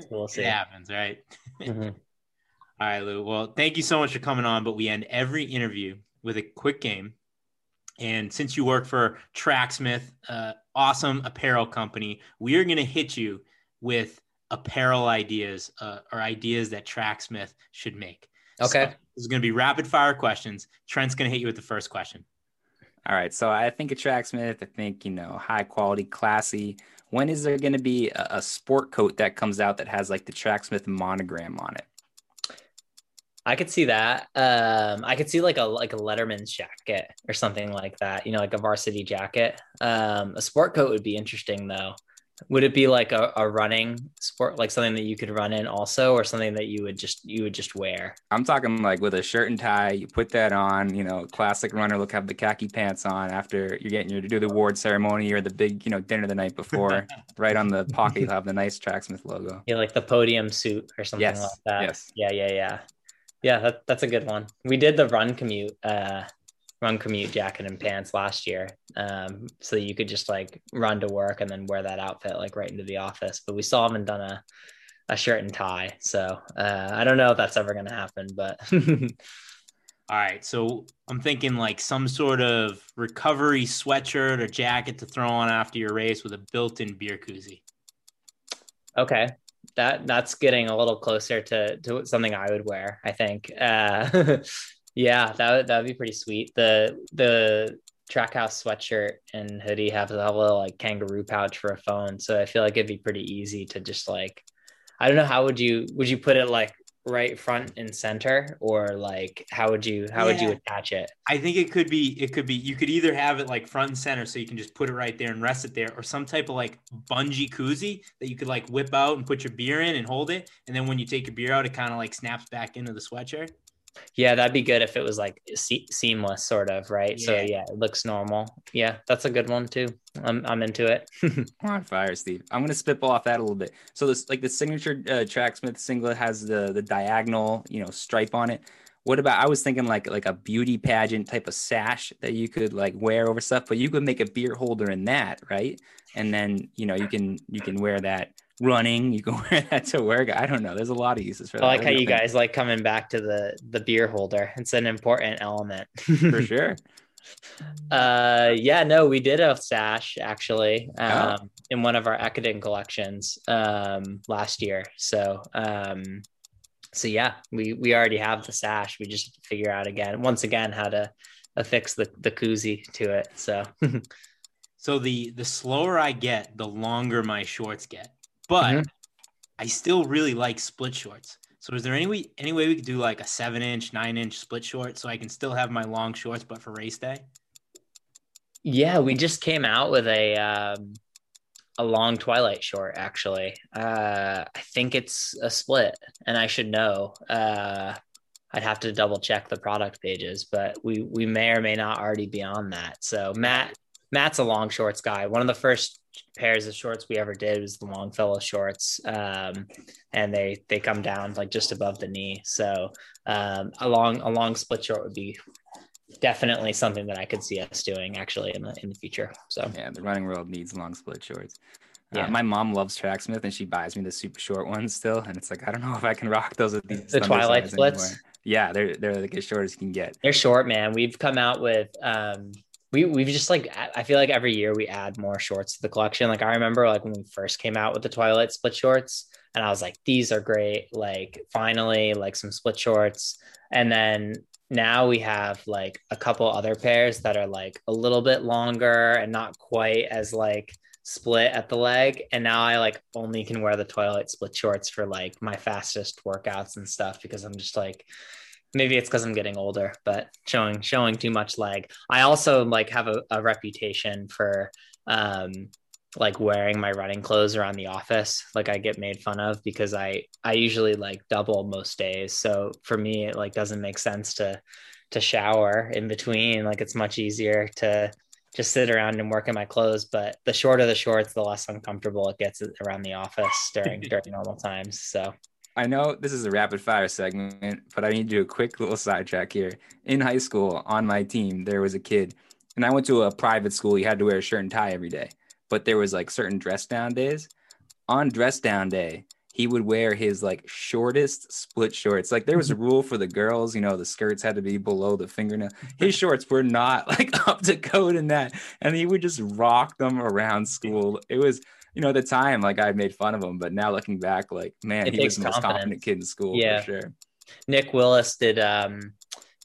[SPEAKER 4] we'll see.
[SPEAKER 1] It happens, right? (laughs)
[SPEAKER 4] Mhm.
[SPEAKER 1] All right, Lou. Well, thank you so much for coming on. But we end every interview with a quick game. And since you work for Tracksmith, uh, awesome apparel company, we are going to hit you with apparel ideas uh, or ideas that Tracksmith should make.
[SPEAKER 4] Okay.
[SPEAKER 1] So this is going to be rapid fire questions. Trent's going to hit you with the first question.
[SPEAKER 3] All right. So I think a tracksmith, I think, you know, high quality, classy. When is there going to be a, a sport coat that comes out that has like the tracksmith monogram on it?
[SPEAKER 4] I could see that. Um, I could see like a like a Letterman's jacket or something like that. You know, like a varsity jacket. Um, a sport coat would be interesting though. Would it be like a, a running sport, like something that you could run in also, or something that you would just you would just wear?
[SPEAKER 3] I'm talking like with a shirt and tie, you put that on, you know, classic runner look, have the khaki pants on after you're getting your to do the award ceremony or the big, you know, dinner the night before. (laughs) right on the pocket, you'll have the nice tracksmith logo.
[SPEAKER 4] Yeah, like the podium suit or something
[SPEAKER 3] Yes,
[SPEAKER 4] like that.
[SPEAKER 3] yes.
[SPEAKER 4] Yeah, yeah, yeah. Yeah, that, that's a good one. We did the run commute, uh, run commute jacket and pants last year. Um, so you could just like run to work and then wear that outfit like right into the office. But we still haven't done a, a shirt and tie. So uh, I don't know if that's ever gonna happen, but (laughs)
[SPEAKER 1] All right. So I'm thinking like some sort of recovery sweatshirt or jacket to throw on after your race with a built in beer koozie.
[SPEAKER 4] okay. That that's getting a little closer to to something I would wear, I think. Uh, (laughs) yeah, that would that would be pretty sweet. The the trackhouse sweatshirt and hoodie have a little like kangaroo pouch for a phone. So I feel like it'd be pretty easy to just like I don't know how would you would you put it like right front and center or like how would you how would you attach it?
[SPEAKER 1] I think it could be it could be you could either have it like front and center so you can just put it right there and rest it there or some type of like bungee koozie that you could like whip out and put your beer in and hold it and then when you take your beer out it kind of like snaps back into the sweatshirt.
[SPEAKER 4] Yeah, that'd be good if it was like se- seamless sort of, right? So
[SPEAKER 1] Yeah.
[SPEAKER 4] yeah, it looks normal. Yeah, that's a good one too. I'm I'm into it. (laughs)
[SPEAKER 3] We're on fire, Steve. I'm gonna spitball off that a little bit. So this like the signature uh, tracksmith singlet has the the diagonal, you know, stripe on it. What about I was thinking like like a beauty pageant type of sash that you could like wear over stuff, but you could make a beer holder in that, right? And then you know you can you can wear that running. You can (laughs) wear that to work. I don't know. There's a lot of uses for that.
[SPEAKER 4] I
[SPEAKER 3] that.
[SPEAKER 4] like how you guys like coming back to the the beer holder. It's an important element.
[SPEAKER 3] for (laughs) sure.
[SPEAKER 4] Uh, yeah, no, we did a sash actually
[SPEAKER 3] Oh.
[SPEAKER 4] um, in one of our Ekiden collections um, last year. So, um, so yeah, we we already have the sash. We just have to figure out again, once again, how to affix the the koozie to it. So, (laughs)
[SPEAKER 1] So the the slower I get, the longer my shorts get. But
[SPEAKER 4] Mhm.
[SPEAKER 1] I still really like split shorts. So is there any way any way we could do like a seven inch, nine inch split short so I can still have my long shorts but for race day?
[SPEAKER 4] yeah, we just came out with a um, a long twilight short. Actually, uh, I think it's a split, and I should know. Uh, I'd have to double check the product pages, but we we may or may not already be on that. So Matt Matt's a long shorts guy. One of the first pairs of shorts we ever did was the Longfellow shorts, um, and they they come down like just above the knee. So um, a long a long split short would be definitely something that I could see us doing actually in the in the future. So
[SPEAKER 3] Yeah, the running world needs long split shorts.
[SPEAKER 4] Yeah.
[SPEAKER 3] Uh, my mom loves Tracksmith and she buys me the super short ones still, and it's like I don't know if I can rock those with these
[SPEAKER 4] The Twilight splits?
[SPEAKER 3] anymore. Yeah, they're they're like as short as you can get.
[SPEAKER 4] they're short, man. We've come out with um we we've just like I feel like every year we add more shorts to the collection. Like I remember like when we first came out with the Twilight split shorts, and I was like, these are great. Like finally, like some split shorts, and then now we have like a couple other pairs that are like a little bit longer and not quite as like split at the leg and now i like only can wear the twilight split shorts for like my fastest workouts and stuff because i'm just like maybe it's because i'm getting older but showing showing too much leg i also like have a, a reputation for um like wearing my running clothes around the office like i get made fun of because i i usually like double most days. So for me it like doesn't make sense to to shower in between. Like it's much easier to just sit around and work in my clothes but the shorter the shorts the less uncomfortable it gets around the office during (laughs) during normal times. So
[SPEAKER 3] I know this is a rapid fire segment, but I need to do a quick little sidetrack here. In high school, on my team, there was a kid, and I went to a private school. You had to wear a shirt and tie every day, but there was like certain dress down days. On dress down day, he would wear his like shortest split shorts. Like there was a mm-hmm. rule for the girls, you know, the skirts had to be below the fingernail. His shorts were not (laughs) like up to code in that, and he would just rock them around school. It was you know, at the time, like I made fun of him, but now looking back, like man,
[SPEAKER 4] It
[SPEAKER 3] he was the most confident kid in school
[SPEAKER 4] Yeah.
[SPEAKER 3] for sure.
[SPEAKER 4] Nick Willis did um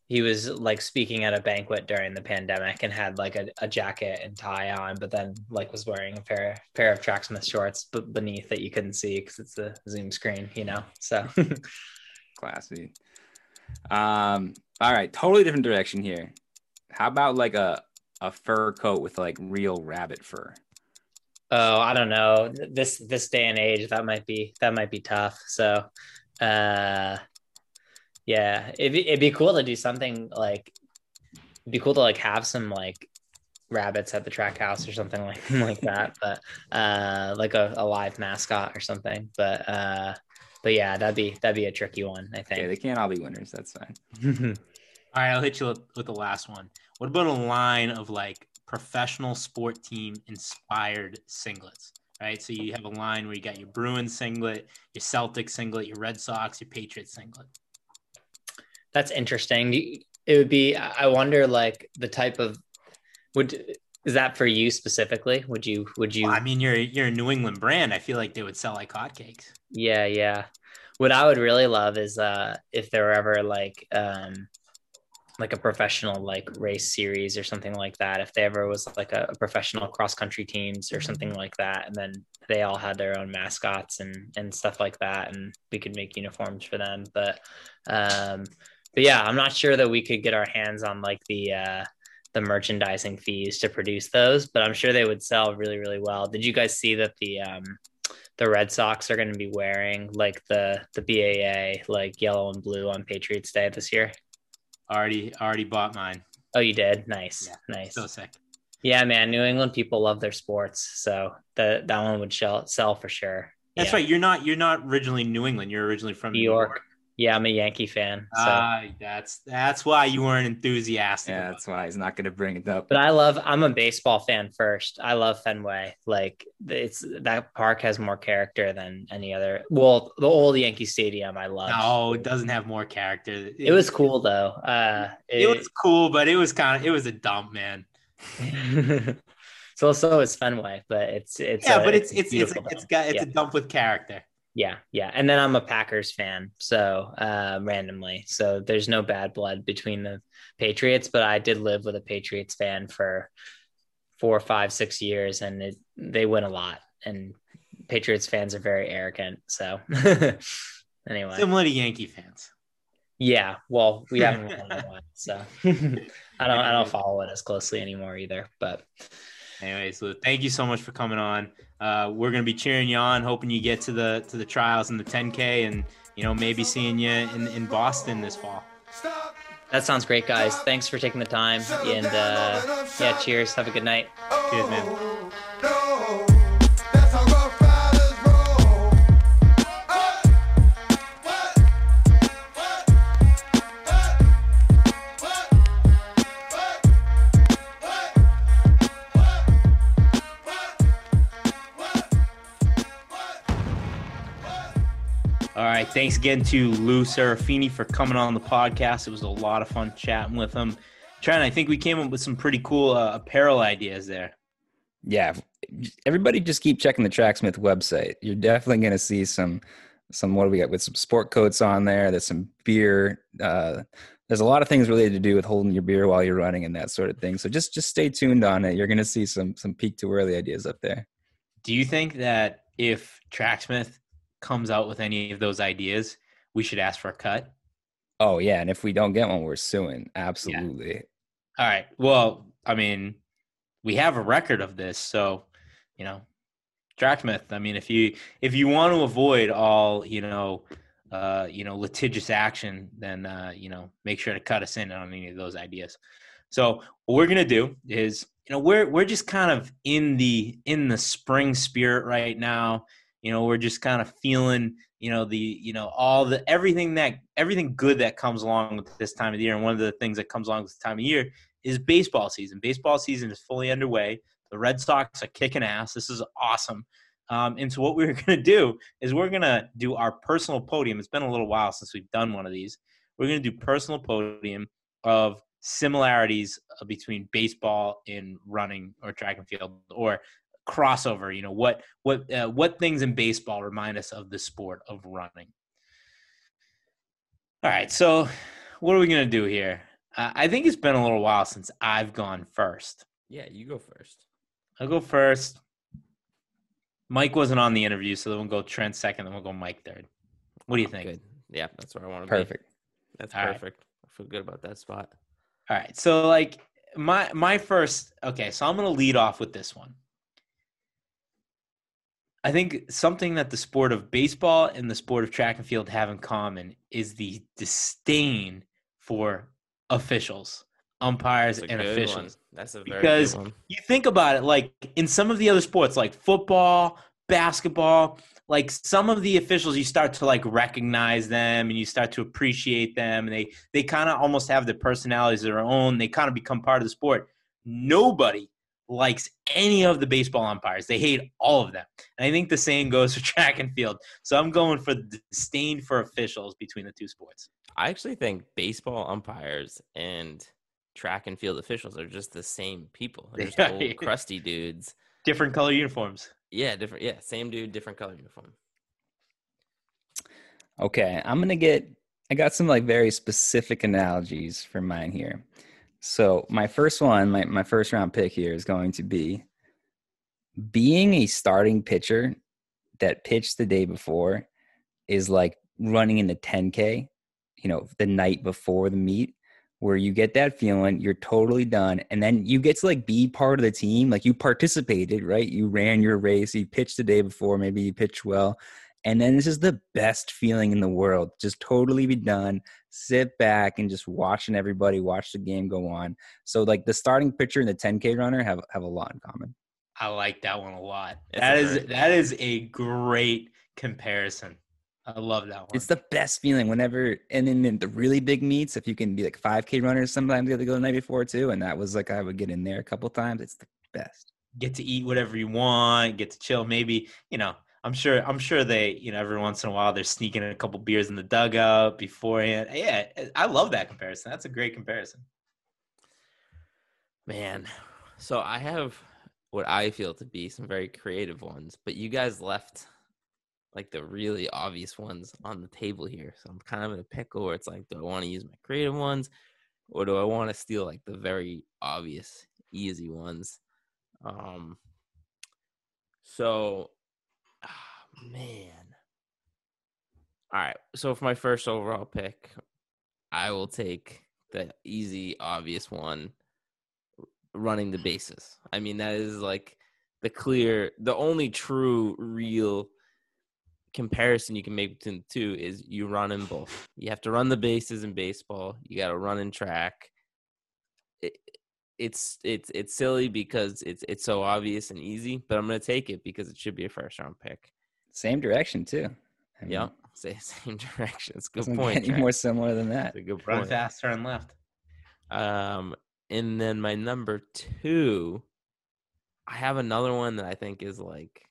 [SPEAKER 4] he was like speaking at a banquet during the pandemic and had like a, a jacket and tie on, but then like was wearing a pair pair of tracksmith shorts but beneath that you couldn't see because it's a Zoom screen, you know. So (laughs)
[SPEAKER 3] Classy. Um, all right, totally different direction here. How about like a a fur coat with like real rabbit fur?
[SPEAKER 4] Oh, I don't know. This this day and age that might be that might be tough. So uh yeah, it'd be, it'd be cool to do something like it'd be cool to like have some like rabbits at the track house or something (laughs) like like that but uh like a, a live mascot or something but uh but yeah that'd be that'd be a tricky one i
[SPEAKER 3] think yeah,
[SPEAKER 4] they
[SPEAKER 3] can't all be winners. That's fine. (laughs)
[SPEAKER 1] All right, I'll hit you with- with the last one. What about a line of like professional sport team inspired singlets? Right, so you have a line where you got your Bruins singlet, your Celtics singlet, your Red Sox, your Patriots singlet.
[SPEAKER 4] that's interesting it would be i I wonder like the type of would is that for you specifically would you would you
[SPEAKER 1] Well, I mean, you're you're a New England brand. I feel like they would sell like hotcakes.
[SPEAKER 4] Yeah, yeah. What I would really love is uh if there were ever like um like a professional like race series or something like that. If there ever was like a, a professional cross country teams or something like that, and then they all had their own mascots and and stuff like that, and we could make uniforms for them. But um, but yeah, I'm not sure that we could get our hands on like the uh the merchandising fees to produce those, but I'm sure they would sell really really well. Did you guys see that the um the Red Sox are going to be wearing like the the BAA like yellow and blue on Patriots Day this year.
[SPEAKER 1] Already already bought mine.
[SPEAKER 4] Oh, you did? Nice,
[SPEAKER 1] Yeah,
[SPEAKER 4] nice.
[SPEAKER 1] So sick.
[SPEAKER 4] Yeah, man. New England people love their sports, so that that one would sell sell for sure.
[SPEAKER 1] That's
[SPEAKER 4] Yeah.
[SPEAKER 1] right. You're not you're not originally New England. You're originally from
[SPEAKER 4] New York. Yeah, I'm a Yankee fan. So.
[SPEAKER 1] Ah, that's that's why you weren't enthusiastic.
[SPEAKER 3] Yeah, that's why he's not going to bring it up.
[SPEAKER 4] but I love. I'm a baseball fan first. I love Fenway. Like it's that park has more character than any other. Well, the old Yankee Stadium, I love.
[SPEAKER 1] No, it doesn't have more character.
[SPEAKER 4] It was cool though. Uh,
[SPEAKER 1] It, was cool, but it was kind of it was a dump, man. (laughs) (laughs)
[SPEAKER 4] so so is Fenway, but it's it's
[SPEAKER 1] Yeah,
[SPEAKER 4] a-
[SPEAKER 1] but it's it's it's
[SPEAKER 4] beautiful
[SPEAKER 1] it's
[SPEAKER 4] though.
[SPEAKER 1] got it's
[SPEAKER 4] yeah.
[SPEAKER 1] a dump with character.
[SPEAKER 4] Yeah yeah. And then I'm a Packers fan, so uh, randomly, so there's no bad blood between the Patriots, but I did live with a Patriots fan for four, five, six years, and it, they win a lot, and Patriots fans are very arrogant. So (laughs) anyway,
[SPEAKER 1] Similar to Yankee fans.
[SPEAKER 4] yeah. Well, we haven't won in a (laughs) while, so (laughs) I don't I don't follow it as closely anymore either, but.
[SPEAKER 1] Anyways, Lou, thank you so much for coming on. Uh, we're gonna be cheering you on, hoping you get to the to the trials and the 10K, and you know maybe seeing you in in Boston this fall.
[SPEAKER 4] That sounds great, guys. Thanks for taking the time. And uh, yeah, cheers. Have a good night.
[SPEAKER 1] Cheers, man. Right, thanks again to Lou Serafini for coming on the podcast. It was a lot of fun chatting with him. Trent, I think we came up with some pretty cool uh, apparel ideas there.
[SPEAKER 3] yeah, everybody just keep checking the Tracksmith website. You're definitely going to see some some what do we got with some sport coats on there. There's some beer. Uh, there's a lot of things related to do with holding your beer while you're running and that sort of thing. So just just stay tuned on it. You're going to see some some peak too early ideas up there.
[SPEAKER 1] Do you think that if Tracksmith comes out with any of those ideas, we should ask for a cut?
[SPEAKER 3] Oh yeah, and if we don't get one, we're suing. Absolutely.
[SPEAKER 1] All right. Well, I mean, we have a record of this, so you know, Tracksmith. I mean, if you if you want to avoid all you know, uh, you know, litigious action, then uh, you know, make sure to cut us in on any of those ideas. So what we're gonna do is, you know, we're we're just kind of in the in the spring spirit right now. You know, we're just kind of feeling, you know, the, you know, all the everything that everything good that comes along with this time of the year. And one of the things that comes along with this time of year is baseball season. Baseball season is fully underway. The Red Sox are kicking ass. This is awesome. Um, and so what (laughs) we're going to do is we're going to do our personal podium. It's been a little while since we've done one of these. We're going to do personal podium of similarities uh, between baseball and running or track and field or crossover. You know what what uh, what things in baseball remind us of the sport of running. All right, so what are we going to do here? Uh, I think it's been a little while since I've gone first.
[SPEAKER 2] Yeah, you go first.
[SPEAKER 1] I'll go first. Mike wasn't on the interview, so then we'll go Trent second, then we'll go Mike third. What do you think?
[SPEAKER 2] Good. Yeah, that's where I want to be
[SPEAKER 3] Perfect.
[SPEAKER 2] be. That's
[SPEAKER 1] All right.
[SPEAKER 2] perfect. I feel good about that spot.
[SPEAKER 1] All right. So like my my first okay, so I'm gonna lead off with this one. I think something that the sport of baseball and the sport of track and field have in common is the disdain for officials, umpires, and officials.
[SPEAKER 2] one. That's a very
[SPEAKER 1] Because you think about it like in some of the other sports like football basketball like some of the officials you start to like recognize them and you start to appreciate them and they they kind of almost have their personalities of their own they kind of become part of the sport nobody likes any of the baseball umpires they hate all of them and i think the same goes for (laughs) track and field so i'm going for the disdain for officials between the two sports
[SPEAKER 2] I actually think baseball umpires and track and field officials are just the same people. They're just (laughs) old crusty dudes.
[SPEAKER 1] different color uniforms
[SPEAKER 2] Yeah, different. Yeah, same dude, different color uniform.
[SPEAKER 3] Okay, I'm gonna get. I got some like very specific analogies for mine here. So my first one, my my first round pick here is going to be being a starting pitcher that pitched the day before is like running in the 10k, you know, the night before the meet where you get that feeling you're totally done and then you get to like be part of the team like you participated right? You ran your race you pitched the day before maybe you pitched well and then this is the best feeling in the world. Just totally be done, sit back and just watching everybody watch the game go on. So like the starting pitcher and the 10K runner have have a lot in common.
[SPEAKER 1] I like that one a lot.
[SPEAKER 2] It's
[SPEAKER 1] That
[SPEAKER 2] a
[SPEAKER 1] is
[SPEAKER 2] very-
[SPEAKER 1] that is a great comparison. I love that one.
[SPEAKER 3] It's the best feeling whenever and then in the really big meets, if you can be like 5K runners, sometimes you have to go the night before too. And that was like I would get in there a couple times. It's the best.
[SPEAKER 1] get to eat whatever you want, get to chill. Maybe you know. I'm sure. I'm sure they. You know, every once in a while they're sneaking in a couple beers in the dugout beforehand. Yeah, I love that comparison. That's a great comparison.
[SPEAKER 2] Man, so I have what I feel to be some very creative ones, but you guys left like the really obvious ones on the table here. So I'm kind of in a pickle where it's like, do I want to use my creative ones or do I want to steal like the very obvious, easy ones? Um, so, man. All right. So for my first overall pick, I will take the easy, obvious one running the bases. I mean, that is like the clear, the only true, real comparison you can make between the two is you run in both. You have to run the bases in baseball. You got to run in track. It, it's it's it's silly because it's it's so obvious and easy, but I'm gonna take it because it should be a first round pick.
[SPEAKER 3] Same direction too. I mean,
[SPEAKER 2] Yeah, (laughs) say same direction. It's a good point.
[SPEAKER 3] get any
[SPEAKER 2] Trent.
[SPEAKER 3] more similar than that.
[SPEAKER 2] It's a good
[SPEAKER 1] Run
[SPEAKER 2] point.
[SPEAKER 1] fast, turn left.
[SPEAKER 2] Um, and then my number two, I have another one that I think is like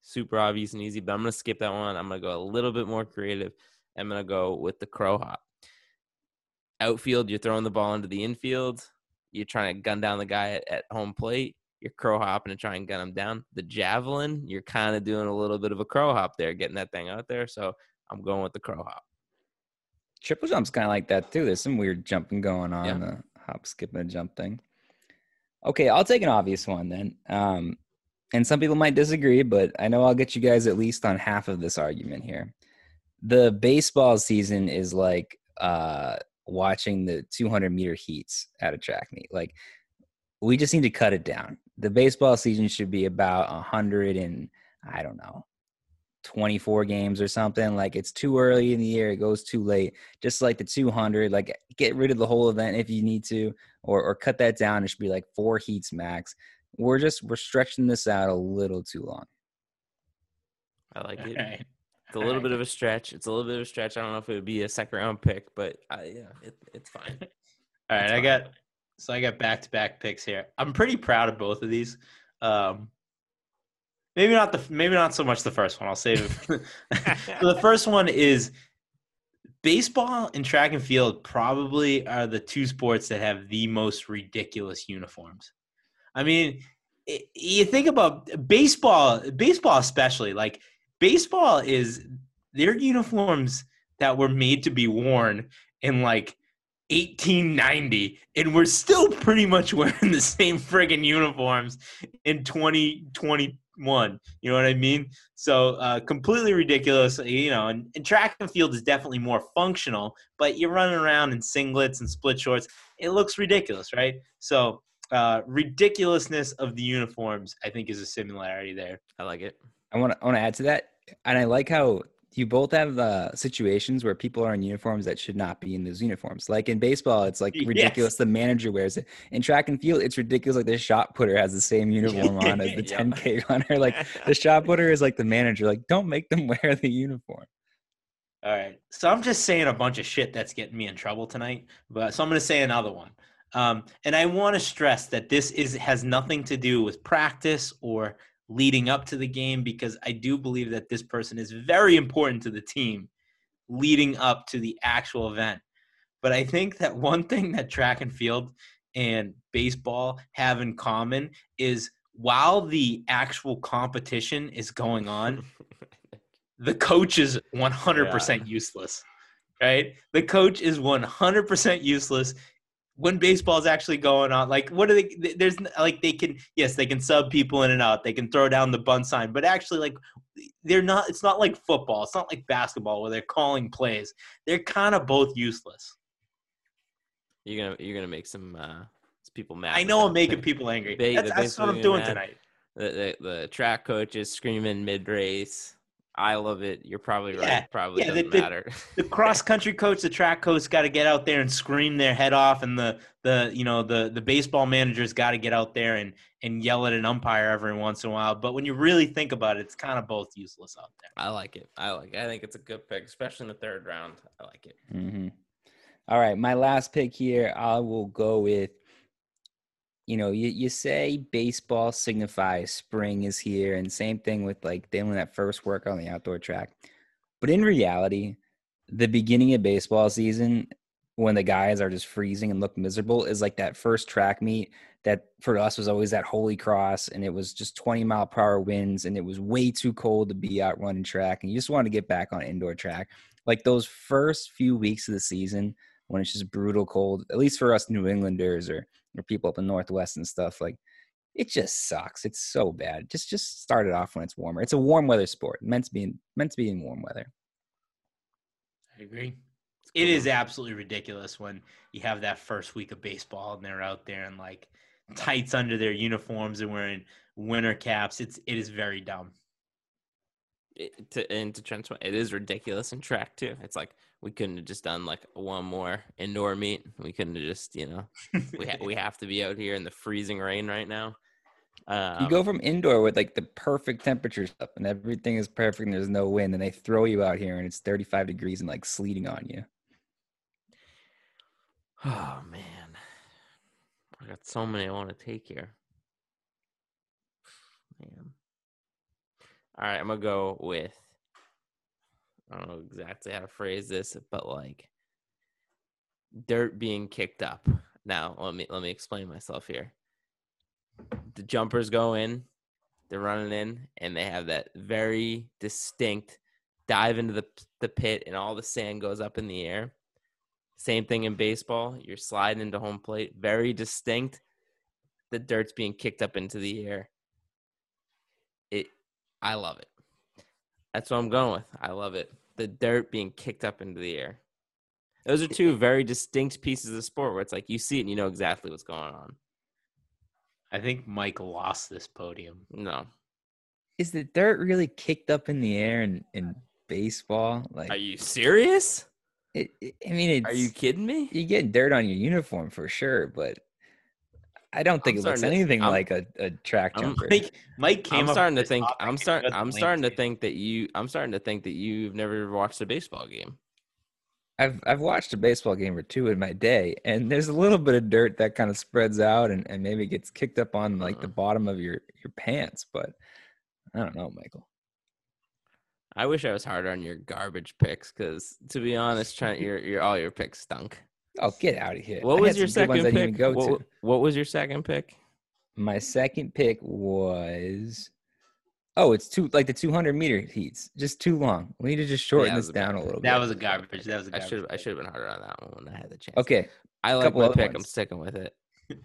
[SPEAKER 2] super obvious and easy, but I'm gonna skip that one. I'm gonna go a little bit more creative. I'm gonna go with the crow hop. Outfield, you're throwing the ball into the infield. You're trying to gun down the guy at, at home plate. You're crow hopping to try and gun them down. The javelin, you're kind of doing a little bit of a crow hop there, getting that thing out there. So I'm going with the crow hop.
[SPEAKER 3] Triple jump's kind of like that too. There's some weird jumping going on,
[SPEAKER 2] Yeah.
[SPEAKER 3] the hop, skip, and jump thing. Okay, I'll take an obvious one then. Um, and some people might disagree, but I know I'll get you guys at least on half of this argument here. The baseball season is like uh, watching the 200 meter heats at a track meet. Like, we just need to cut it down. The baseball season should be about a 100 and I don't know, 24 games or something. Like it's too early in the year, it goes too late. Just like the 200, like get rid of the whole event if you need to, or or cut that down. It should be like four heats max. We're just we're stretching this out a little too long.
[SPEAKER 2] I like it.
[SPEAKER 1] Alright.
[SPEAKER 2] It's a little bit of a stretch. It's a little bit of a stretch. I don't know if it would be a second round pick, but I, yeah, it, it's fine. (laughs)
[SPEAKER 1] All right,
[SPEAKER 2] That's
[SPEAKER 1] I
[SPEAKER 2] fine.
[SPEAKER 1] got so I got back to back picks here. I'm pretty proud of both of these. Um, maybe not the maybe not so much the first one. I'll save it. (laughs) so the first one is baseball and track and field probably are the two sports that have the most ridiculous uniforms. I mean, i- you think about baseball, baseball especially. Like baseball is their uniforms that were made to be worn in like 1890 and we're still pretty much (laughs) wearing the same friggin' uniforms in 2021 you know what i mean? So uh, completely ridiculous you know and, and track and field is definitely more functional but you're running around in singlets and split shorts it looks ridiculous right? So uh, ridiculousness of the uniforms i think is a similarity there.
[SPEAKER 2] I like it.
[SPEAKER 3] I want to I want to add to that, and I like how you both have uh, situations where people are in uniforms that should not be in those uniforms. Like in baseball, it's like
[SPEAKER 1] Yes.
[SPEAKER 3] ridiculous. The manager wears it. In track and field, it's ridiculous. Like the shot putter has the same (laughs) uniform on as the
[SPEAKER 2] Yeah.
[SPEAKER 3] 10k runner. Like the shot putter is like the manager. Like don't make them (laughs) wear the uniform.
[SPEAKER 1] All right. So I'm just saying a bunch of shit that's getting me in trouble tonight. But so I'm going to say another one. Um, and I want to stress that this is has nothing to do with practice or leading up to the game because I do believe that this person is very important to the team leading up to the actual event. But I think that one thing that track and field and baseball have in common is while the actual competition is going on, (laughs) the coach is 100% useless right the coach is 100% useless when baseball is actually going on like what are they there's like they can yes they can sub people in and out they can throw down the bunt sign but actually like they're not it's not like football it's not like basketball where they're calling plays they're kind of both useless
[SPEAKER 2] You're gonna you're gonna make some uh, some people mad.
[SPEAKER 1] i know i'm making
[SPEAKER 2] pick.
[SPEAKER 1] people angry
[SPEAKER 2] They-
[SPEAKER 1] that's, that's what i'm doing
[SPEAKER 2] mad.
[SPEAKER 1] tonight
[SPEAKER 2] The, the the track coach is screaming mid race. I love it. You're probably right.
[SPEAKER 1] Yeah,
[SPEAKER 2] Probably
[SPEAKER 1] yeah, the-
[SPEAKER 2] doesn't
[SPEAKER 1] the-
[SPEAKER 2] matter. (laughs)
[SPEAKER 1] the cross country coach, the track coach, got to get out there and scream their head off, and the the you know the the baseball managers got to get out there and and yell at an umpire every once in a while. But when you really think about it, it's kind of both useless out there.
[SPEAKER 2] I like it. I like. It. I think it's a good pick, especially in the third round. I like it.
[SPEAKER 3] hmm All right, my last pick here. I will go with. You know, you, you say baseball signifies spring is here, and same thing with like doing that first work on the outdoor track. But in reality, the beginning of baseball season, when the guys are just freezing and look miserable, is like that first track meet that for us was always that Holy Cross, and it was just 20 mile per hour winds, and it was way too cold to be out running track, and you just wanted to get back on indoor track. Like those first few weeks of the season when it's just brutal cold, at least for us New Englanders or, or people up in Northwest and stuff, like it just sucks. It's so bad. Just just start it off when it's warmer. It's a warm weather sport. Meant to be in, meant to be in warm weather.
[SPEAKER 1] I agree. It is absolutely ridiculous when you have that first week of baseball and they're out there in like tights under their uniforms and wearing winter caps. It's it is very dumb.
[SPEAKER 2] it to and to Trent's point, it is ridiculous in track too. It's like we couldn't have just done like one more indoor meet. We couldn't have just you know we ha- (laughs) we have to be out here in the freezing rain right now. Um,
[SPEAKER 3] you go from indoor with like the perfect temperatures up and everything is perfect and there's no wind, and they throw you out here and it's 35 degrees and like sleeting on you. (sighs)
[SPEAKER 2] Oh man, I got so many I want to take here. (sighs) Man. All right, I'm gonna go with. I don't know exactly how to phrase this, but like dirt being kicked up. Now, let me let me explain myself here. The jumpers go in, they're running in, and they have that very distinct dive into the the pit, and all the sand goes up in the air. Same thing in baseball. You're sliding into home plate, very distinct. The dirt's being kicked up into the air. It, I love it. That's what I'm going with. I love it. The dirt being kicked up into the air. Those are two very distinct pieces of sport where it's like you see it and you know exactly what's going on.
[SPEAKER 1] I think Mike lost this podium.
[SPEAKER 2] No,
[SPEAKER 3] Is the dirt really kicked up in the air in, in baseball? Like,
[SPEAKER 2] are you serious?
[SPEAKER 3] it, it- I mean, it's,
[SPEAKER 2] Are you kidding me?
[SPEAKER 3] you get dirt on your uniform for sure, but I don't think
[SPEAKER 2] I'm
[SPEAKER 3] it looks
[SPEAKER 2] starting to-
[SPEAKER 3] anything
[SPEAKER 2] I'm-
[SPEAKER 3] like a, a track jumper.
[SPEAKER 1] Mike, Mike came
[SPEAKER 2] I'm starting to think. I'm
[SPEAKER 1] and
[SPEAKER 2] starting. I'm starting to
[SPEAKER 1] too.
[SPEAKER 2] think that you. I'm starting to think that you've never watched a baseball game.
[SPEAKER 3] I've I've watched a baseball game or two in my day, and there's a little bit of dirt that kind of spreads out and, and maybe gets kicked up on like the
[SPEAKER 2] Uh-uh.
[SPEAKER 3] bottom of your your pants. But I don't know, Michael.
[SPEAKER 2] I wish I was harder on your garbage picks because, to be honest, Trent, your your all your picks stunk.
[SPEAKER 3] Oh, get out of here!
[SPEAKER 2] What
[SPEAKER 3] I
[SPEAKER 2] was your
[SPEAKER 3] some good ones
[SPEAKER 2] second pick?
[SPEAKER 3] go
[SPEAKER 2] What,
[SPEAKER 3] to.
[SPEAKER 2] what was your second pick?
[SPEAKER 3] My second pick was oh, it's too like the 200 meter heats, just too long. We need to just shorten
[SPEAKER 2] that
[SPEAKER 3] this
[SPEAKER 2] a
[SPEAKER 3] down a little
[SPEAKER 1] That
[SPEAKER 3] bit.
[SPEAKER 1] That was a garbage. That was a
[SPEAKER 2] I
[SPEAKER 1] garbage.
[SPEAKER 2] should I should have been harder on that one when I had the chance.
[SPEAKER 3] okay.
[SPEAKER 2] I like my
[SPEAKER 3] other
[SPEAKER 2] pick. I'm sticking with it. (laughs)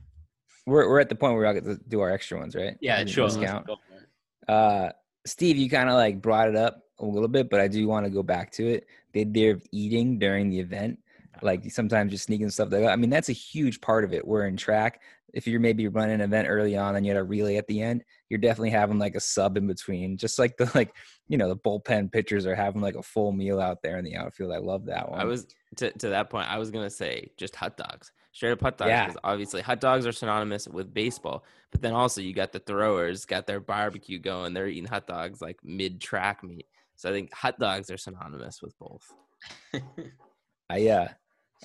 [SPEAKER 3] We're we're at the point where we all get to do our extra ones, right?
[SPEAKER 1] Yeah,
[SPEAKER 3] Does
[SPEAKER 1] sure.
[SPEAKER 3] this
[SPEAKER 1] let's
[SPEAKER 3] count?
[SPEAKER 1] go for it.
[SPEAKER 3] Uh, Steve, you kind of like brought it up a little bit, but I do want to go back to it. The idea of eating during the event, like sometimes just sneaking stuff like that. I mean, that's a huge part of it. We're in track. If you're maybe running an event early on and you had a relay at the end, you're definitely having like a sub in between, just like the like you know the bullpen pitchers are having like a full meal out there in the outfield. I love that one.
[SPEAKER 2] I was to to that point. I was gonna say just hot dogs, straight up hot dogs.
[SPEAKER 3] Yeah.
[SPEAKER 2] Because obviously hot dogs are synonymous with baseball, but then also you got the throwers, got their barbecue going. They're eating hot dogs like mid track meet. So I think hot dogs are synonymous with both.
[SPEAKER 3] I uh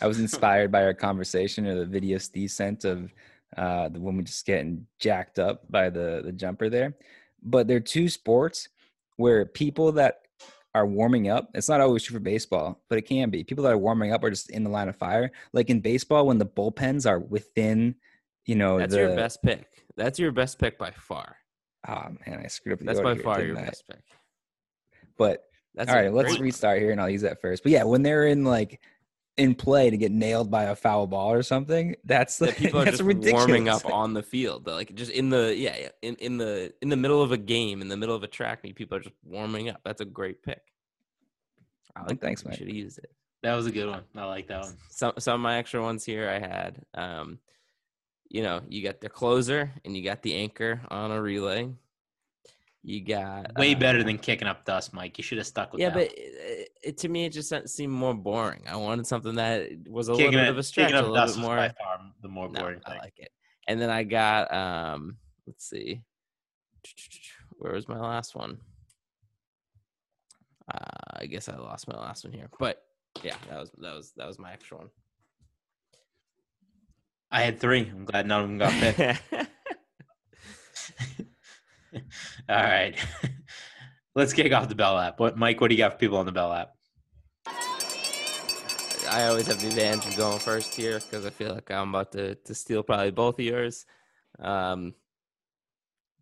[SPEAKER 3] I was (laughs) inspired by our conversation or the video Steve sent of uh the woman just getting jacked up by the the jumper there. But they're two sports where people that are warming up, it's not always true for baseball, but it can be. People that are warming up are just in the line of fire. Like in baseball, when the bullpens are within, you know,
[SPEAKER 2] That's
[SPEAKER 3] the
[SPEAKER 2] your best pick. That's your best pick by far.
[SPEAKER 3] oh man, I screwed up the
[SPEAKER 2] That's by
[SPEAKER 3] here,
[SPEAKER 2] far your
[SPEAKER 3] I?
[SPEAKER 2] best pick.
[SPEAKER 3] But
[SPEAKER 2] That's
[SPEAKER 3] all right, let's restart here and I'll use that first. But yeah, when they're in like in play to get nailed by a foul ball or something, that's
[SPEAKER 2] that
[SPEAKER 3] like,
[SPEAKER 2] people are (laughs)
[SPEAKER 3] that's
[SPEAKER 2] just
[SPEAKER 3] ridiculous.
[SPEAKER 2] warming up on the field. They're, Like just in the yeah, yeah in, in the in the middle of a game, in the middle of a track meet, people are just warming up. That's a great pick. I like that.
[SPEAKER 3] Thanks,
[SPEAKER 2] We
[SPEAKER 3] Mike.
[SPEAKER 2] Should have used it.
[SPEAKER 1] That was a good one. I like that one.
[SPEAKER 2] Some some of my extra ones here I had. Um, you know, you got the closer and you got the anchor on a relay. You got
[SPEAKER 1] Way
[SPEAKER 2] uh,
[SPEAKER 1] better than kicking up dust, Mike. You should have stuck with it.
[SPEAKER 2] yeah,
[SPEAKER 1] that.
[SPEAKER 2] but it, it, to me, it just seemed more boring. I wanted something that was a
[SPEAKER 1] kicking,
[SPEAKER 2] little bit
[SPEAKER 1] it,
[SPEAKER 2] of a stretch, a little
[SPEAKER 1] dust
[SPEAKER 2] bit more.
[SPEAKER 1] by far the more
[SPEAKER 2] No,
[SPEAKER 1] boring
[SPEAKER 2] I like it. And then I got um let's see. Where was my last one? Uh, I guess I lost my last one here. But yeah, that was that was that was my extra one.
[SPEAKER 1] I had three. I'm glad none of them got picked. (laughs) (laughs) All right. (laughs) Let's kick off the Bell lap. What, Mike? What do you got for people on the Bell lap?
[SPEAKER 2] I always have the advantage of going first here because I feel like I'm about to, to steal probably both of yours. Um,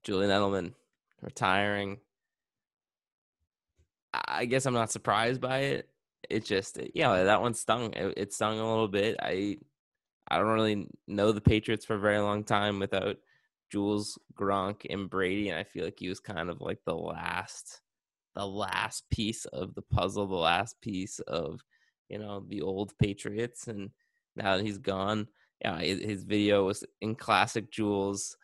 [SPEAKER 2] Julian Edelman retiring. I guess I'm not surprised by it. It just, yeah, that one stung. It, it stung a little bit. I, I don't really know the Patriots for a very long time without Jules, Gronk, and Brady, and I feel like he was kind of like the last, the last piece of the puzzle, the last piece of you know the old Patriots, and now that he's gone, yeah, his, video was in classic Jules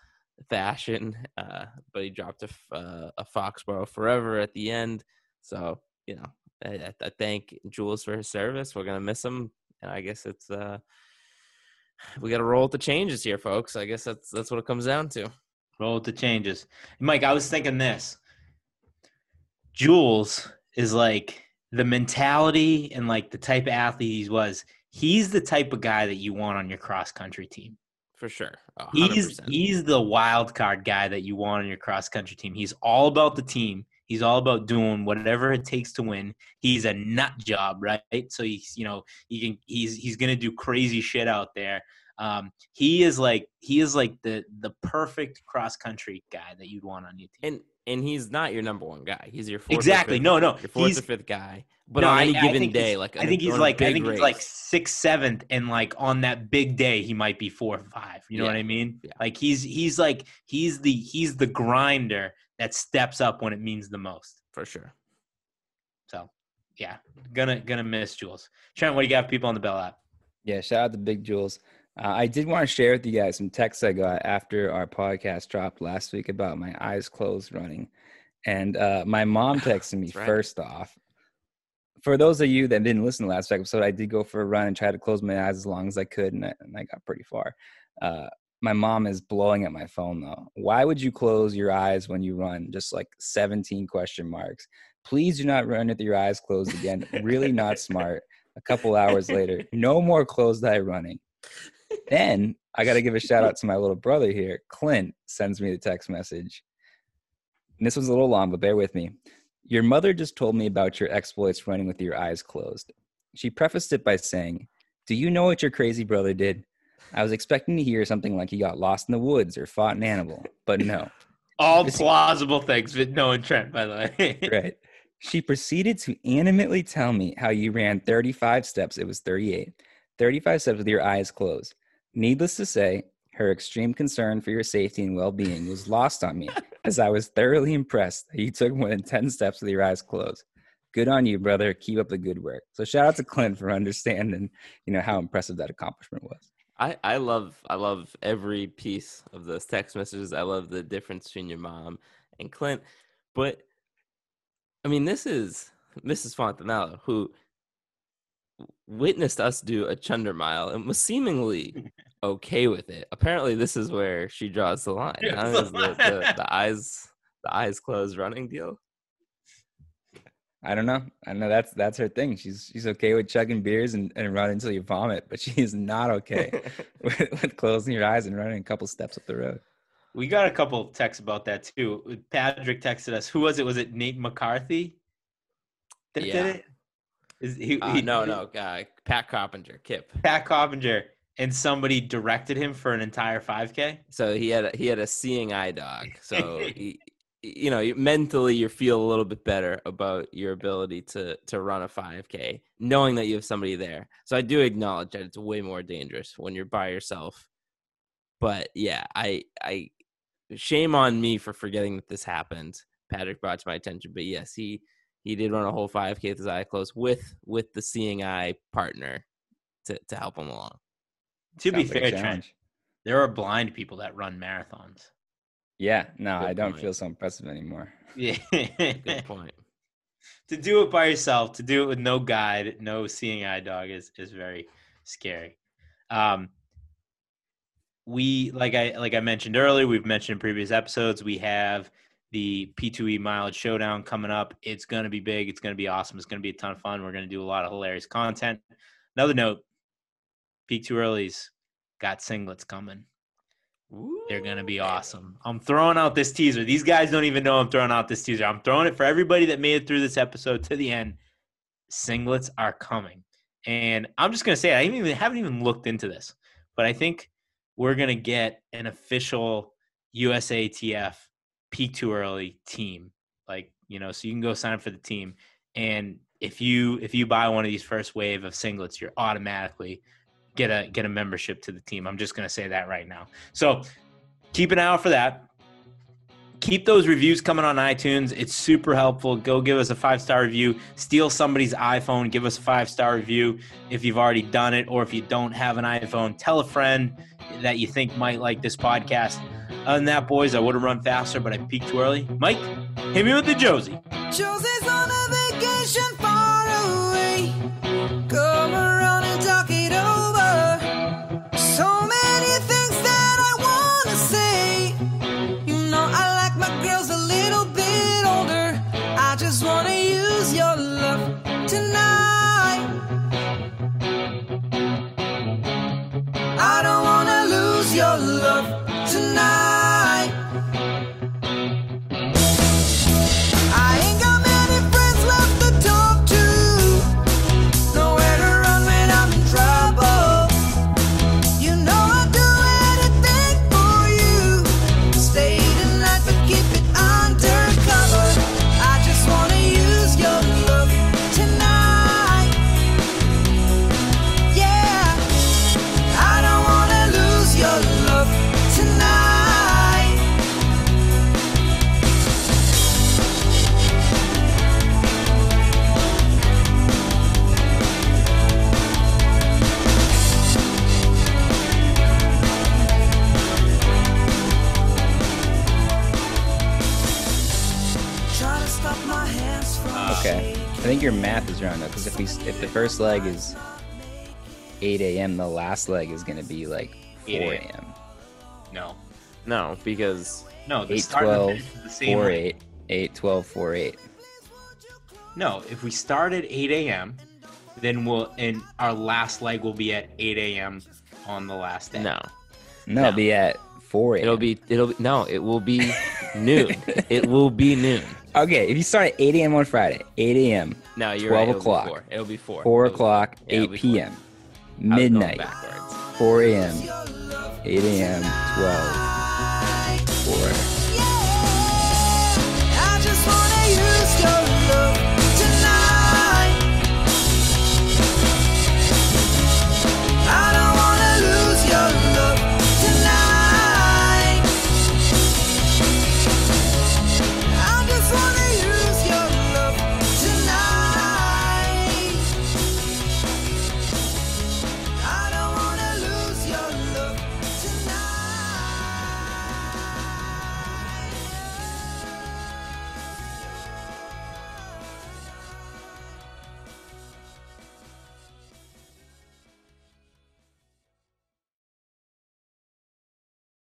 [SPEAKER 2] fashion, (laughs) uh, but he dropped a, uh, a Foxborough forever at the end. So you know, I, I- I thank Jules for his service. We're gonna miss him, and I guess it's uh, we got to roll with the changes here, folks. I guess that's that's what it comes down to.
[SPEAKER 1] Roll with the changes. Mike, I was thinking this. Jules is like the mentality and like the type of athlete he was. He's the type of guy that you want on your cross country team.
[SPEAKER 2] For sure,
[SPEAKER 1] He's
[SPEAKER 2] 100%.
[SPEAKER 1] he's the wild card guy that you want on your cross country team. He's all about the team. He's all about doing whatever it takes to win. He's a nut job, right? So he's you know he can he's he's gonna do crazy shit out there. Um, he is like he is like the the perfect cross country guy that you'd want on your team.
[SPEAKER 2] and and he's not your number one guy. He's your fourth
[SPEAKER 1] Exactly.
[SPEAKER 2] fifth-
[SPEAKER 1] No, no.
[SPEAKER 2] your fourth
[SPEAKER 1] He's
[SPEAKER 2] or fifth guy. But
[SPEAKER 1] no,
[SPEAKER 2] on any
[SPEAKER 1] I
[SPEAKER 2] given
[SPEAKER 1] think
[SPEAKER 2] day, like
[SPEAKER 1] I think he's like I think he's like sixth, seventh, and like on that big day he might be four or five. You know what I mean?
[SPEAKER 2] Yeah.
[SPEAKER 1] Like he's he's like he's the he's the grinder that steps up when it means the most.
[SPEAKER 2] for sure.
[SPEAKER 1] So yeah, gonna gonna miss Jules. Trent, what do you got for people on the Bell lap?
[SPEAKER 3] Yeah, shout out to Big Jules. Uh, I did want to share with you guys some texts I got after our podcast dropped last week about my eyes closed running. And uh, my mom (sighs) texted me
[SPEAKER 2] right.
[SPEAKER 3] first off. For those of you that didn't listen to last episode, I did go for a run and try to close my eyes as long as I could, and I, and I got pretty far. Uh, my mom is blowing at my phone though. Why would you close your eyes when you run? Just like 17 question marks. Please do not run with your eyes closed again. really not smart. A couple hours later, no more closed eye running. Then I got to give a shout out to my little brother here. Clint sends me the text message. And this was a little long, but bear with me. Your mother just told me about your exploits running with your eyes closed. She prefaced it by saying, Do you know what your crazy brother did? I was expecting to hear something like he got lost in the woods or fought an animal, but no. (laughs)
[SPEAKER 1] All plausible things with no Trent, by the way. (laughs)
[SPEAKER 3] Right. She proceeded to animately tell me how you ran 35 steps. It was 38. 35 steps with your eyes closed. Needless to say, her extreme concern for your safety and well being was lost on me as I was thoroughly impressed that you took more than 10 steps with your eyes closed. Good on you, brother. Keep up the good work. So shout out to Clint for understanding, you know, how impressive that accomplishment was.
[SPEAKER 2] I, I love I love every piece of those text messages. I love the difference between your mom and Clint. But I mean, this is Mrs. Fontanella who witnessed us do a chunder mile and was seemingly (laughs) okay with it. Apparently, this is where she draws the line. Huh?
[SPEAKER 1] the,
[SPEAKER 2] the, (laughs) the eyes the eyes closed running deal.
[SPEAKER 3] I don't know. I know that's that's her thing. She's she's okay with chugging beers and, and run until you vomit, but she is not okay (laughs) with, with closing your eyes and running a couple steps up the road.
[SPEAKER 1] We got a couple of texts about that too. Patrick texted us. Who was it? Was it Nate McCarthy that
[SPEAKER 2] Yeah.
[SPEAKER 1] did it? Is he,
[SPEAKER 2] Uh,
[SPEAKER 1] he-
[SPEAKER 2] no, no, uh, Pat Coppinger, Kip.
[SPEAKER 1] Pat Coppinger, and somebody directed him for an entire 5K.
[SPEAKER 2] So he had a, he had a seeing eye dog. So (laughs) he, you know, mentally you feel a little bit better about your ability to to run a 5K, knowing that you have somebody there. So I do acknowledge that it's way more dangerous when you're by yourself. But yeah, I I shame on me for forgetting that this happened. Patrick brought to my attention, but yes, he he did run a whole 5K with his eye closed with with the seeing eye partner to to help him along.
[SPEAKER 1] To be
[SPEAKER 3] Sounds like
[SPEAKER 1] fair, Trent, there are blind people that run marathons.
[SPEAKER 3] Yeah, no,
[SPEAKER 2] Good
[SPEAKER 3] I don't
[SPEAKER 2] point.
[SPEAKER 3] feel so impressive anymore.
[SPEAKER 1] Yeah. (laughs)
[SPEAKER 2] Good (laughs) point.
[SPEAKER 1] to do it by yourself, to do it with no guide, no seeing eye dog is is very scary. Um, we like I like I mentioned earlier, we've mentioned in previous episodes, we have the P2E mileage showdown coming up. It's going to be big. It's going to be awesome. It's going to be a ton of fun. We're going to do a lot of hilarious content. Another note: Peak Too Early's got singlets coming. They're going to be awesome. I'm throwing out this teaser. These guys don't even know I'm throwing out this teaser. I'm throwing it for everybody that made it through this episode to the end. Singlets are coming. And I'm just going to say, I even, haven't even looked into this, but I think we're going to get an official USATF peak too early team. Like, you know, so you can go sign up for the team. And if you if you buy one of these first wave of singlets, you're automatically get a get a membership to the team. I'm just gonna say that right now. So keep an eye out for that. Keep those reviews coming on iTunes. It's super helpful. Go give us a five star review. Steal somebody's iPhone. Give us a five star review if you've already done it, or if you don't have an iPhone, tell a friend that you think might like this podcast. Other than that, boys, I would have run faster, but I peaked too early. Mike, hit me with the Josie.
[SPEAKER 5] Josie's on your
[SPEAKER 3] math is wrong though, because if we if the first leg is 8 a.m., the last leg is gonna be like 4 a.m.
[SPEAKER 1] No,
[SPEAKER 2] No, because
[SPEAKER 1] no. The
[SPEAKER 3] 8,
[SPEAKER 1] start and the
[SPEAKER 3] 12,
[SPEAKER 1] is the same
[SPEAKER 3] 4 8, 8, 12, 4 8.
[SPEAKER 1] No, if we start at 8 a.m., then we'll and our last leg will be at 8 a.m. on the last day.
[SPEAKER 2] no,
[SPEAKER 3] No,
[SPEAKER 2] No.
[SPEAKER 3] it'll be at 4 a.m.
[SPEAKER 2] it'll be it'll be no, it will be noon. (laughs) It will be noon.
[SPEAKER 3] Okay, if you start at 8 a.m. on Friday, 8 a.m.,
[SPEAKER 2] No, you're
[SPEAKER 3] 12
[SPEAKER 2] right. It'll be
[SPEAKER 3] o'clock.
[SPEAKER 2] four. It'll be four.
[SPEAKER 3] 4
[SPEAKER 2] It'll
[SPEAKER 3] o'clock,
[SPEAKER 2] Yeah, it'll
[SPEAKER 3] 8
[SPEAKER 2] be
[SPEAKER 3] p.m., midnight, 4 a.m., 8 a.m., 12, 4.